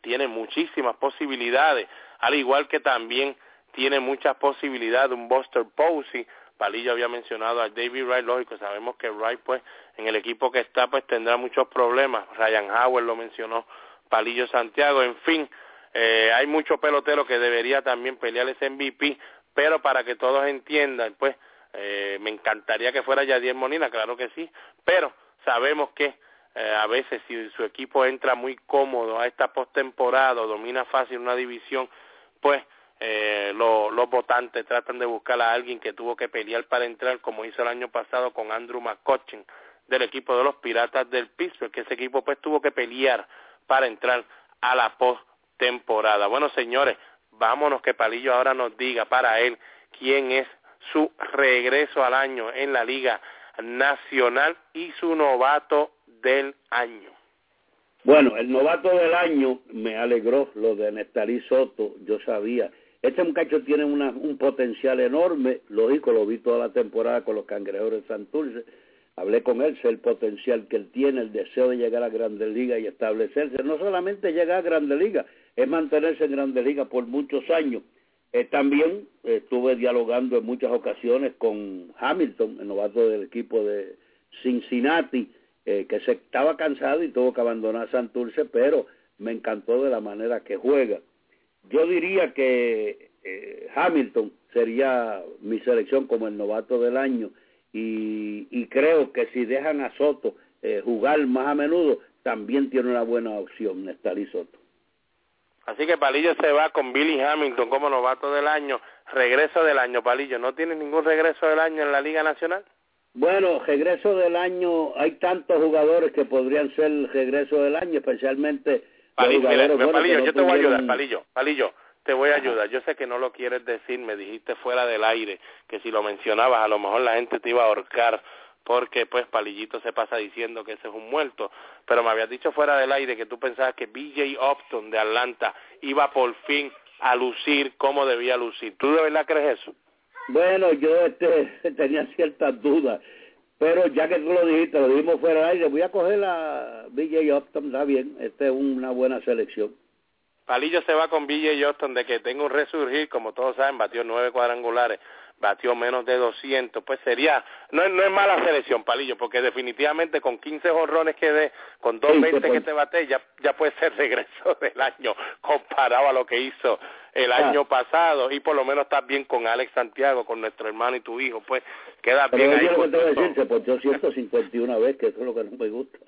tiene muchísimas posibilidades, al igual que también tiene muchas posibilidades un Buster Posey. Palillo había mencionado a David Wright, lógico, sabemos que Wright, pues, en el equipo que está, pues, tendrá muchos problemas. Ryan Howard lo mencionó, Palillo Santiago, en fin, eh, hay mucho pelotero que debería también pelear ese MVP, pero para que todos entiendan, pues, eh, me encantaría que fuera Yadier Molina, claro que sí, pero sabemos que eh, a veces si su equipo entra muy cómodo a esta postemporada o domina fácil una división, pues los votantes tratan de buscar a alguien que tuvo que pelear para entrar, como hizo el año pasado con Andrew McCutcheon del equipo de los Piratas del Pittsburgh, que ese equipo pues tuvo que pelear para entrar a la postemporada. Bueno, señores, vámonos que Palillo ahora nos diga para él quién es su regreso al año en la Liga Nacional y su novato del año. Bueno, el novato del año me alegró lo de Nestalí Soto, yo sabía. Este muchacho tiene un potencial enorme, lógico, lo vi toda la temporada con los cangrejeros de Santurce, hablé con él, sé el potencial que él tiene, el deseo de llegar a Grandes Ligas y establecerse. No solamente llegar a Grandes Ligas, es mantenerse en Grandes Ligas por muchos años. Eh, también estuve dialogando en muchas ocasiones con Hamilton, el novato del equipo de Cincinnati, eh, que se estaba cansado y tuvo que abandonar Santurce, pero me encantó de la manera que juega. Yo diría que eh, Hamilton sería mi selección como el novato del año y, y creo que si dejan a Soto eh, jugar más a menudo, también tiene una buena opción Nestalí Soto. Así que Palillo se va con Billy Hamilton como novato del año, regreso del año, Palillo. ¿No tiene ningún regreso del año en la Liga Nacional? Bueno, regreso del año, hay tantos jugadores que podrían ser el regreso del año, especialmente Palillo, Palillo, yo te voy a ayudar, Palillo, Palillo, te voy a ayudar. Yo sé que no lo quieres decir, me dijiste fuera del aire que si lo mencionabas a lo mejor la gente te iba a ahorcar porque pues Palillito se pasa diciendo que ese es un muerto, pero me habías dicho fuera del aire que tú pensabas que BJ Upton de Atlanta iba por fin a lucir como debía lucir. ¿Tú de verdad crees eso? Bueno, yo este, [laughs] tenía ciertas dudas, pero ya que tú lo dijiste, lo dijimos fuera del aire, voy a coger a BJ Upton, está bien, esta es una buena selección. Palillo se va con BJ Upton de que tenga un resurgir, como todos saben, batió nueve cuadrangulares, batió menos de 200, pues sería, no, es, no es mala selección, Palillo, porque definitivamente con 15 jorrones que dé, con 220 que te bate, ya, ya puede ser regreso [laughs] del año comparado a lo que hizo el ah. año pasado, y por lo menos estás bien con Alex Santiago, con nuestro hermano y tu hijo, pues queda bien ahí. Lo que te decir, se ponchó 151 veces, que eso es lo que no me gusta.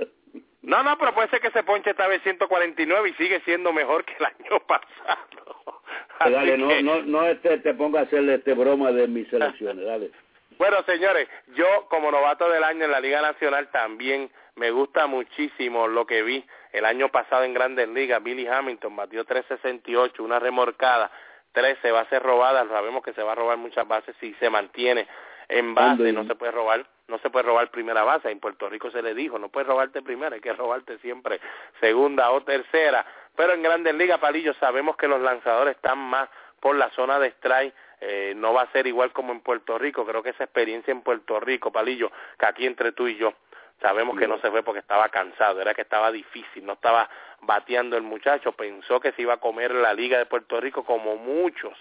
No, no, pero puede ser que se ponche esta vez 149 y sigue siendo mejor que el año [laughs] pasado. dale, no, no, no este, te ponga a hacerle este broma de mis selecciones, dale. [laughs] Bueno, señores, yo como novato del año en la Liga Nacional también me gusta muchísimo lo que vi el año pasado en Grandes Ligas. Billy Hamilton batió 368, una remorcada, 13 bases robadas. Sabemos que se va a robar muchas bases si se mantiene en base, no se puede robar, no se puede robar primera base. En Puerto Rico se le dijo, no puedes robarte primera, hay que robarte siempre segunda o tercera. Pero en Grandes Ligas, Palillo, sabemos que los lanzadores están más por la zona de strike eh, no va a ser igual como en Puerto Rico. Creo que esa experiencia en Puerto Rico, Palillo, que aquí entre tú y yo, sabemos que no se fue porque estaba cansado, era que estaba difícil, no estaba bateando el muchacho, pensó que se iba a comer la liga de Puerto Rico como muchos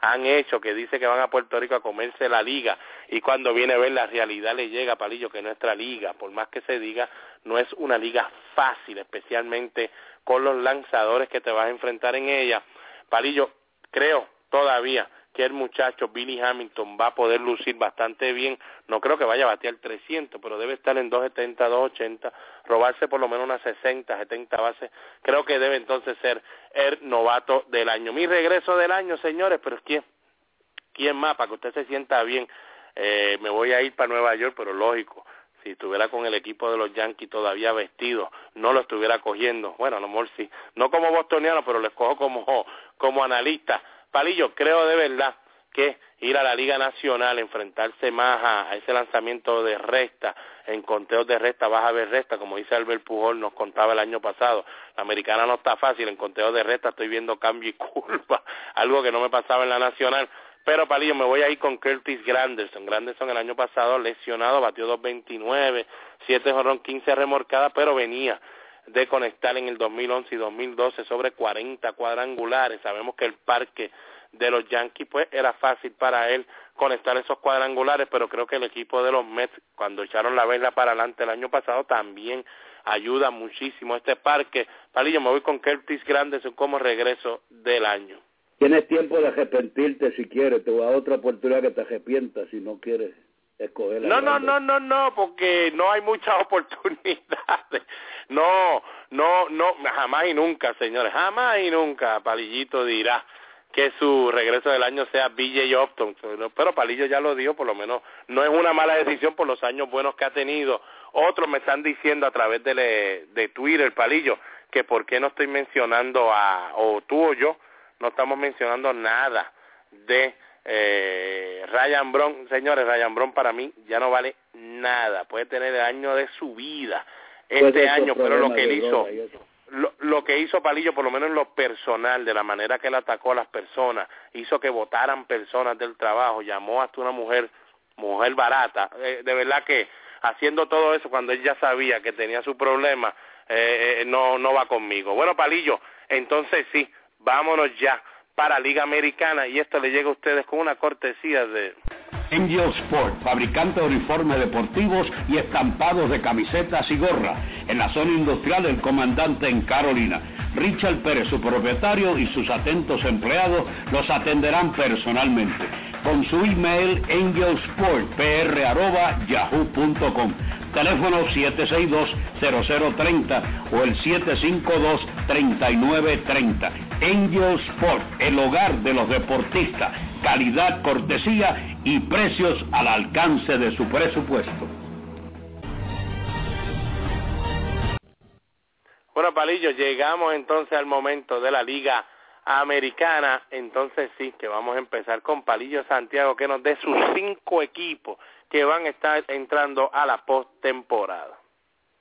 han hecho, que dice que van a Puerto Rico a comerse la liga y cuando viene a ver la realidad le llega, Palillo, que nuestra liga, por más que se diga, no es una liga fácil, especialmente con los lanzadores que te vas a enfrentar en ella. Palillo, creo todavía el muchacho Billy Hamilton va a poder lucir bastante bien. No creo que vaya a batear 300, pero debe estar en 270, 280, robarse por lo menos unas 60, 70 bases. Creo que debe entonces ser el novato del año. Mi regreso del año, señores, pero ¿quién? ¿Quién más? Para que usted se sienta bien. Eh, me voy a ir para Nueva York, pero lógico, si estuviera con el equipo de los Yankees todavía vestido, no lo estuviera cogiendo. Bueno, a lo mejor sí, no como bostoniano, pero lo escojo como, como analista Palillo, creo de verdad que ir a la Liga Nacional, enfrentarse más a, ese lanzamiento de resta, en conteos de resta, vas a ver resta, como dice Albert Pujol, nos contaba el año pasado, la americana no está fácil, en conteos de resta estoy viendo cambio y [laughs] curva, algo que no me pasaba en la Nacional, Pero Palillo, me voy a ir con Curtis Granderson. Granderson el año pasado lesionado, batió 2.29, 7 jorrón, 15 remorcadas, pero venía de conectar en el 2011 y 2012 sobre 40 cuadrangulares. Sabemos que el parque de los Yankees pues era fácil para él conectar esos cuadrangulares, pero creo que el equipo de los Mets cuando echaron la vela para adelante el año pasado también ayuda muchísimo a este parque. Palillo, me voy con Curtis Granderson como regreso del año. Tienes tiempo de arrepentirte si quieres, te voy a otra oportunidad que te arrepientas si no quieres escoger. No, no, no, no, no, porque no hay muchas [laughs] oportunidades. No, no, no, jamás y nunca, señores, jamás y nunca. Palillito dirá que su regreso del año sea BJ Upton, pero Palillo ya lo dio, por lo menos no es una mala decisión por los años buenos que ha tenido. Otros me están diciendo a través de, de Twitter, Palillo, que por qué no estoy mencionando a, o tú o yo, no estamos mencionando nada de eh, Ryan Brown. Señores, Ryan Brown para mí ya no vale nada. Puede tener el año de su vida este año, pero lo que él hizo, lo, lo, que hizo Palillo, por lo menos en lo personal, de la manera que él atacó a las personas, hizo que votaran personas del trabajo, llamó hasta una mujer, mujer barata. Eh, de verdad que haciendo todo eso cuando él ya sabía que tenía su problema, eh, eh no, no va conmigo. Bueno, Palillo, entonces sí, vámonos ya para Liga Americana y esto le llega a ustedes con una cortesía de... Angel Sport, fabricante de uniformes deportivos y estampados de camisetas y gorras, en la zona industrial del comandante en Carolina. Richard Pérez, su propietario, y sus atentos empleados los atenderán personalmente. Con su email angelsportpr.yahoo.com teléfono 762-0030 o el 752-3930. Angel Sport, el hogar de los deportistas, calidad, cortesía y precios al alcance de su presupuesto. Bueno, Palillo, llegamos entonces al momento de la Liga Americana. Entonces sí, que vamos a empezar con Palillo Santiago, que nos dé sus cinco equipos que van a estar entrando a la postemporada.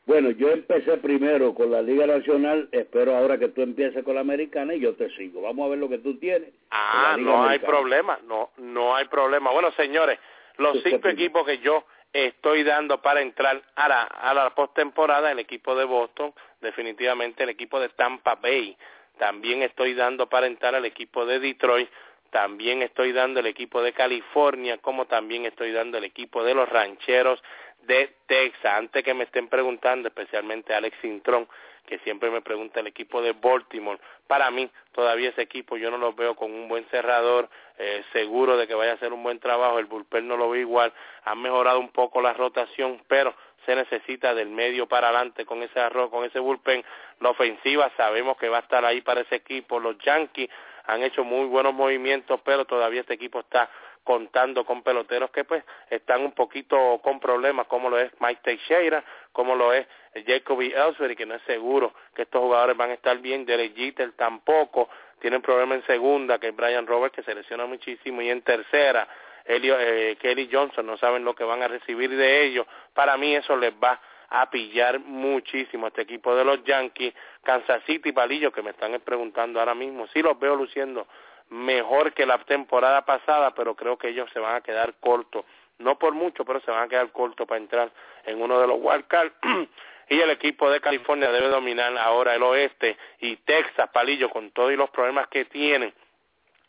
Bueno, yo empecé primero con la Liga Nacional, espero ahora que tú empieces con la Americana y yo te sigo. Vamos a ver lo que tú tienes. Ah, no hay problema, no, no hay problema. Bueno, señores, los cinco equipos que yo estoy dando para entrar a la, a la postemporada, el equipo de Boston, definitivamente el equipo de Tampa Bay, también estoy dando para entrar al equipo de Detroit, también estoy dando el equipo de California, como también estoy dando el equipo de los rancheros de Texas. Antes que me estén preguntando, especialmente Alex Sintrón, que siempre me pregunta el equipo de Baltimore, para mí todavía ese equipo yo no lo veo con un buen cerrador, eh, seguro de que vaya a hacer un buen trabajo, el bullpen no lo ve igual, han mejorado un poco la rotación, pero se necesita del medio para adelante con ese arroz, con ese bullpen, la ofensiva sabemos que va a estar ahí para ese equipo, los Yankees han hecho muy buenos movimientos, pero todavía este equipo está contando con peloteros que pues están un poquito con problemas, como lo es Mike Teixeira, como lo es Jacoby Ellsbury, que no es seguro que estos jugadores van a estar bien, Derek Jeter tampoco, tienen problemas en segunda, que es Brian Roberts, que se lesiona muchísimo, y en tercera, Elio, eh, Kelly Johnson, no saben lo que van a recibir de ellos, para mí eso les va a pillar muchísimo a este equipo de los Yankees, Kansas City, Palillo, que me están preguntando ahora mismo, sí los veo luciendo mejor que la temporada pasada, pero creo que ellos se van a quedar cortos, no por mucho, pero se van a quedar cortos para entrar en uno de los wildcards. [clears throat] y el equipo de California debe dominar ahora el oeste. Y Texas, Palillo, con todos los problemas que tienen.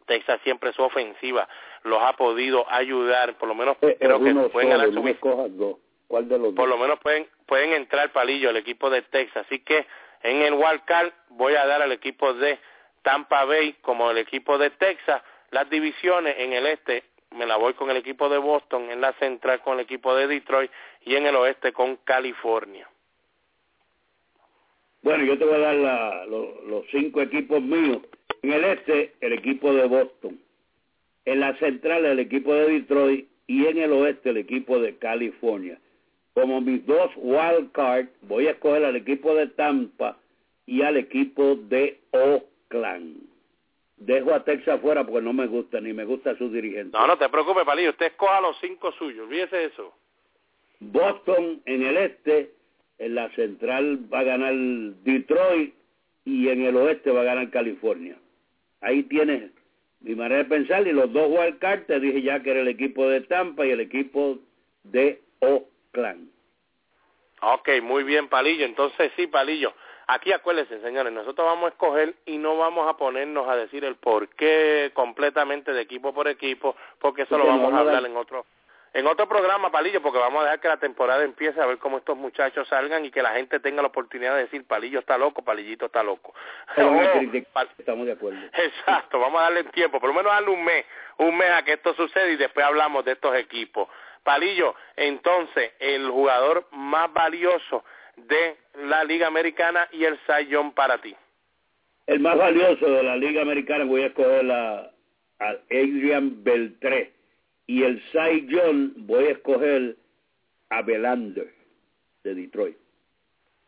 Texas siempre su ofensiva los ha podido ayudar, por lo menos eh, creo que pueden ganar su ¿Cuál de los Por lo menos pueden pueden entrar palillo el equipo de Texas, así que en el wildcard voy a dar al equipo de Tampa Bay como el equipo de Texas, las divisiones en el este me la voy con el equipo de Boston, en la central con el equipo de Detroit y en el oeste con California. Bueno, yo te voy a dar los cinco equipos míos. En el este, el equipo de Boston. En la central, el equipo de Detroit. Y en el oeste, el equipo de California. Como mis dos wild cards, voy a escoger al equipo de Tampa y al equipo de Oakland. Dejo a Texas fuera porque no me gusta, ni me gusta su dirigente. No, no te preocupes, Palillo. Usted escoja los cinco suyos. Olvídese eso. Boston en el este, en la central va a ganar Detroit y en el oeste va a ganar California. Ahí tienes mi manera de pensar, y los dos wildcards te dije ya que era el equipo de Tampa y el equipo de Oakland. Ok, muy bien, Palillo. Entonces, sí, Palillo. Aquí acuérdense, señores, nosotros vamos a escoger y no vamos a ponernos a decir el por qué completamente de equipo por equipo, porque eso lo vamos a hablar en otro en otro programa, Palillo, porque vamos a dejar que la temporada empiece a ver cómo estos muchachos salgan y que la gente tenga la oportunidad de decir, Palillo está loco, Palillito está loco. [laughs] Estamos de acuerdo. Exacto, vamos a darle tiempo, por lo menos darle un mes, un mes a que esto suceda y después hablamos de estos equipos. Palillo, entonces, el jugador más valioso de la Liga Americana y el Cy para ti. El más valioso de la Liga Americana voy a escoger a, a Adrian Beltré y el Young voy a escoger a Belander de Detroit.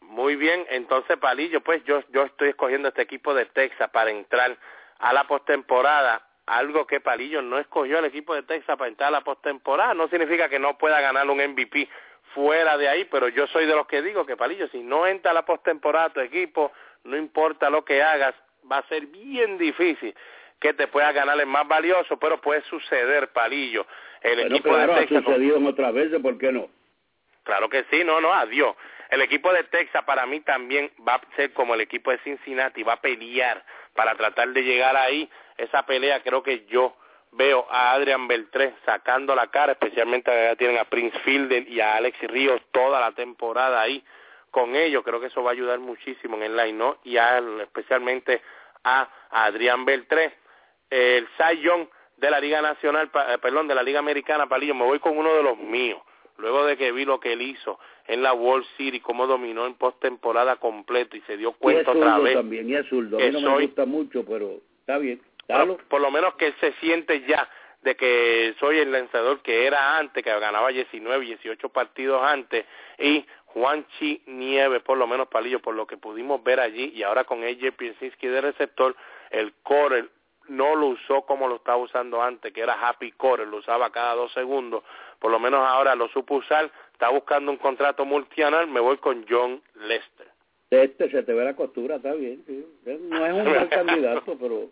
Muy bien, entonces Palillo, pues yo yo estoy escogiendo este equipo de Texas para entrar a la postemporada, algo que Palillo no escogió el equipo de Texas para entrar a la postemporada, no significa que no pueda ganar un MVP fuera de ahí, pero yo soy de los que digo que Palillo, si no entra a la postemporada tu equipo, no importa lo que hagas, va a ser bien difícil que te pueda ganar el más valioso, pero puede suceder, Palillo. El equipo claro, de Texas, ha sucedido en otras veces, ¿por qué no? Claro que sí, no, no, adiós. El equipo de Texas para mí también va a ser como el equipo de Cincinnati, va a pelear para tratar de llegar ahí. Esa pelea creo que yo veo a Adrian Beltré sacando la cara, especialmente ya tienen a Prince Fielder y a Alex Ríos toda la temporada ahí con ellos. Creo que eso va a ayudar muchísimo en el line, ¿no? Y a, especialmente a Adrián Beltré el Cy de la Liga Nacional, eh, perdón, de la Liga Americana, Palillo, me voy con uno de los míos. Luego de que vi lo que él hizo en la World City, cómo dominó en postemporada completo y se dio cuenta otra vez. también, y a mí no me gusta mucho, pero está bien. por lo menos que él se siente ya de que soy el lanzador que era antes, que ganaba 19, 18 partidos antes, y Juanchi Nieves, por lo menos Palillo, por lo que pudimos ver allí, y ahora con AJ Piercinski de receptor, el core, no lo usó como lo estaba usando antes, que era Happy Core, lo usaba cada dos segundos, por lo menos ahora lo supo usar, está buscando un contrato multianual, me voy con John Lester. Este se te ve la costura, está bien, no es un mal [laughs] candidato, pero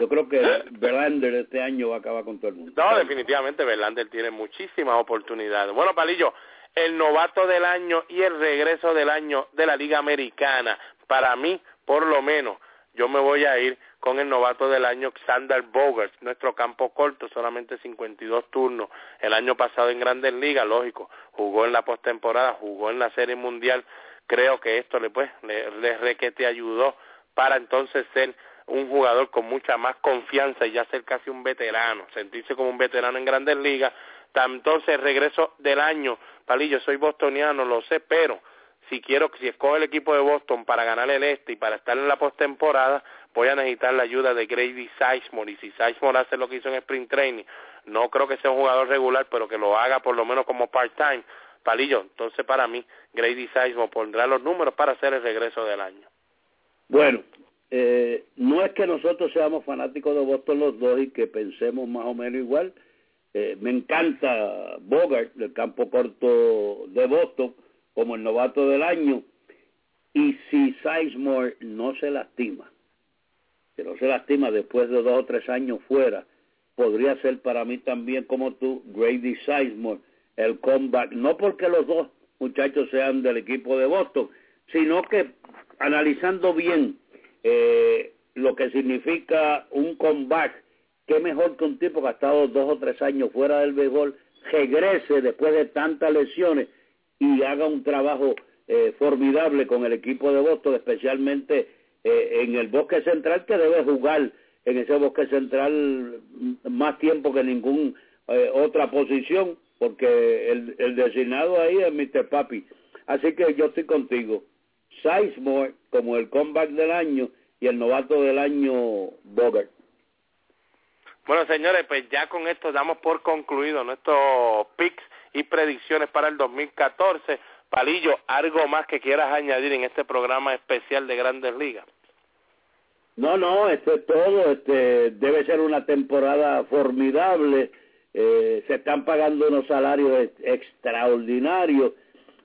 yo creo que Verlander este año va a acabar con todo el mundo. No, definitivamente Verlander tiene muchísimas oportunidades. Bueno, Palillo, el novato del año y el regreso del año de la Liga Americana, para mí, por lo menos, yo me voy a ir con el novato del año Xander Bogart, nuestro campo corto, solamente 52 turnos. El año pasado en Grandes Ligas, lógico, jugó en la postemporada, jugó en la Serie Mundial. Creo que esto le pues le, le requete ayudó para entonces ser un jugador con mucha más confianza y ya ser casi un veterano, sentirse como un veterano en Grandes Ligas. Entonces, regreso del año, Palillo, soy bostoniano, lo sé, pero si quiero, si escojo el equipo de Boston para ganar el este y para estar en la postemporada, voy a necesitar la ayuda de Grady Sizemore y si Sizemore hace lo que hizo en Sprint Training, no creo que sea un jugador regular, pero que lo haga por lo menos como part-time, palillo, entonces para mí Grady Sizemore pondrá los números para hacer el regreso del año. Bueno, eh, no es que nosotros seamos fanáticos de Boston los dos y que pensemos más o menos igual, eh, me encanta Bogart del campo corto de Boston como el novato del año. Y si Sizemore no se lastima que no se lastima después de dos o tres años fuera, podría ser para mí también como tú, Grady Sizemore, el comeback, no porque los dos muchachos sean del equipo de Boston, sino que analizando bien eh, lo que significa un comeback, qué mejor que un tipo que ha estado dos o tres años fuera del béisbol, regrese después de tantas lesiones y haga un trabajo eh, formidable con el equipo de Boston, especialmente eh, en el bosque central que debe jugar en ese bosque central más tiempo que ningún eh, otra posición porque el, el designado ahí es Mr. Papi. Así que yo estoy contigo. Sizemore como el comeback del año y el novato del año Bogart. Bueno señores pues ya con esto damos por concluido nuestros picks y predicciones para el 2014 Palillo, ¿algo más que quieras añadir en este programa especial de Grandes Ligas? No, no, esto es todo. Este, debe ser una temporada formidable. Eh, se están pagando unos salarios extraordinarios.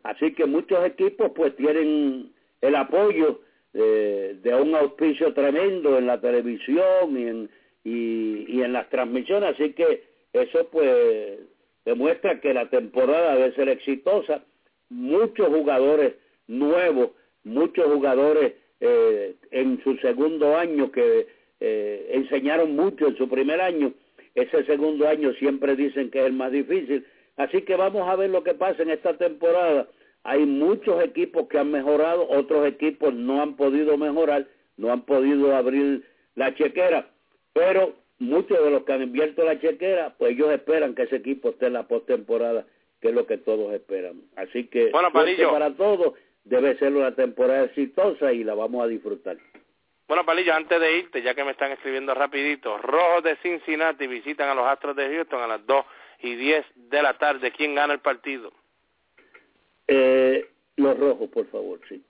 Así que muchos equipos pues tienen el apoyo de un auspicio tremendo en la televisión y en, y, y en las transmisiones, así que eso pues demuestra que la temporada debe ser exitosa. Muchos jugadores nuevos, muchos jugadores eh, en su segundo año que eh, enseñaron mucho en su primer año, ese segundo año siempre dicen que es el más difícil. Así que vamos a ver lo que pasa en esta temporada. Hay muchos equipos que han mejorado, otros equipos no han podido mejorar, no han podido abrir la chequera, pero muchos de los que han abierto la chequera, pues ellos esperan que ese equipo esté en la postemporada, que es lo que todos esperan. Así que bueno, para todos debe ser una temporada exitosa y la vamos a disfrutar. Bueno, Palillo, antes de irte, ya que me están escribiendo rapidito, Rojos de Cincinnati visitan a los Astros de Houston a las 2 y 10 de la tarde. ¿Quién gana el partido? Eh, los Rojos, por favor, sí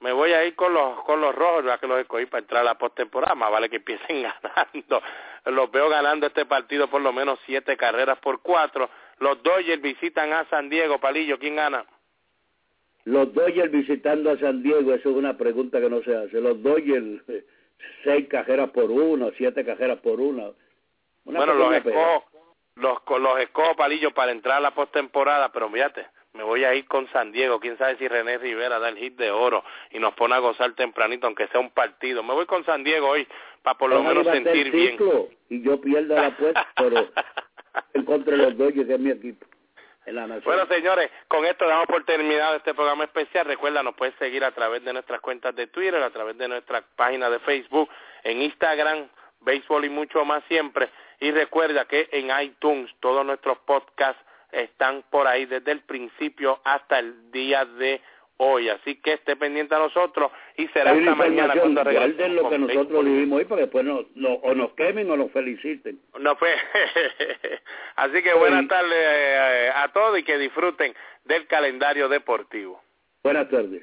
me voy a ir con los con los rojos, ya que los escogí para entrar a la postemporada, más vale que empiecen [laughs] ganando. Los veo ganando este partido por lo menos siete carreras por cuatro. Los Dodgers visitan a San Diego, Palillo, ¿quién gana? Los Dodgers visitando a San Diego, eso es una pregunta que no se hace. Los Dodgers, [laughs] seis cajeras por uno, siete cajeras por una. bueno, los escojo, los, los escojo, Palillo, para entrar a la postemporada, pero fíjate, me voy a ir con San Diego. Quién sabe si René Rivera da el hit de oro y nos pone a gozar tempranito, aunque sea un partido. Me voy con San Diego hoy para por lo menos sentir bien. Y yo pierdo la apuesta, pero [laughs] contra los mi equipo. Bueno, señores, con esto damos por terminado este programa especial. Recuerda, nos puedes seguir a través de nuestras cuentas de Twitter, a través de nuestra página de Facebook, en Instagram, béisbol y mucho más siempre. Y recuerda que en iTunes todos nuestros podcasts están por ahí desde el principio hasta el día de hoy. Así que esté pendiente a nosotros y será esta mañana cuando regresen. lo que nosotros vivimos hoy para que después no, o nos quemen o nos feliciten. No, pues, [laughs] así que buenas tardes eh, a todos y que disfruten del calendario deportivo. Buenas tardes.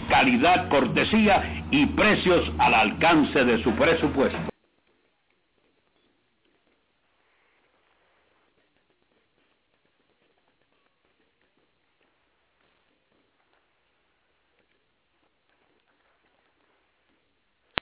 Calidad, cortesía y precios al alcance de su presupuesto.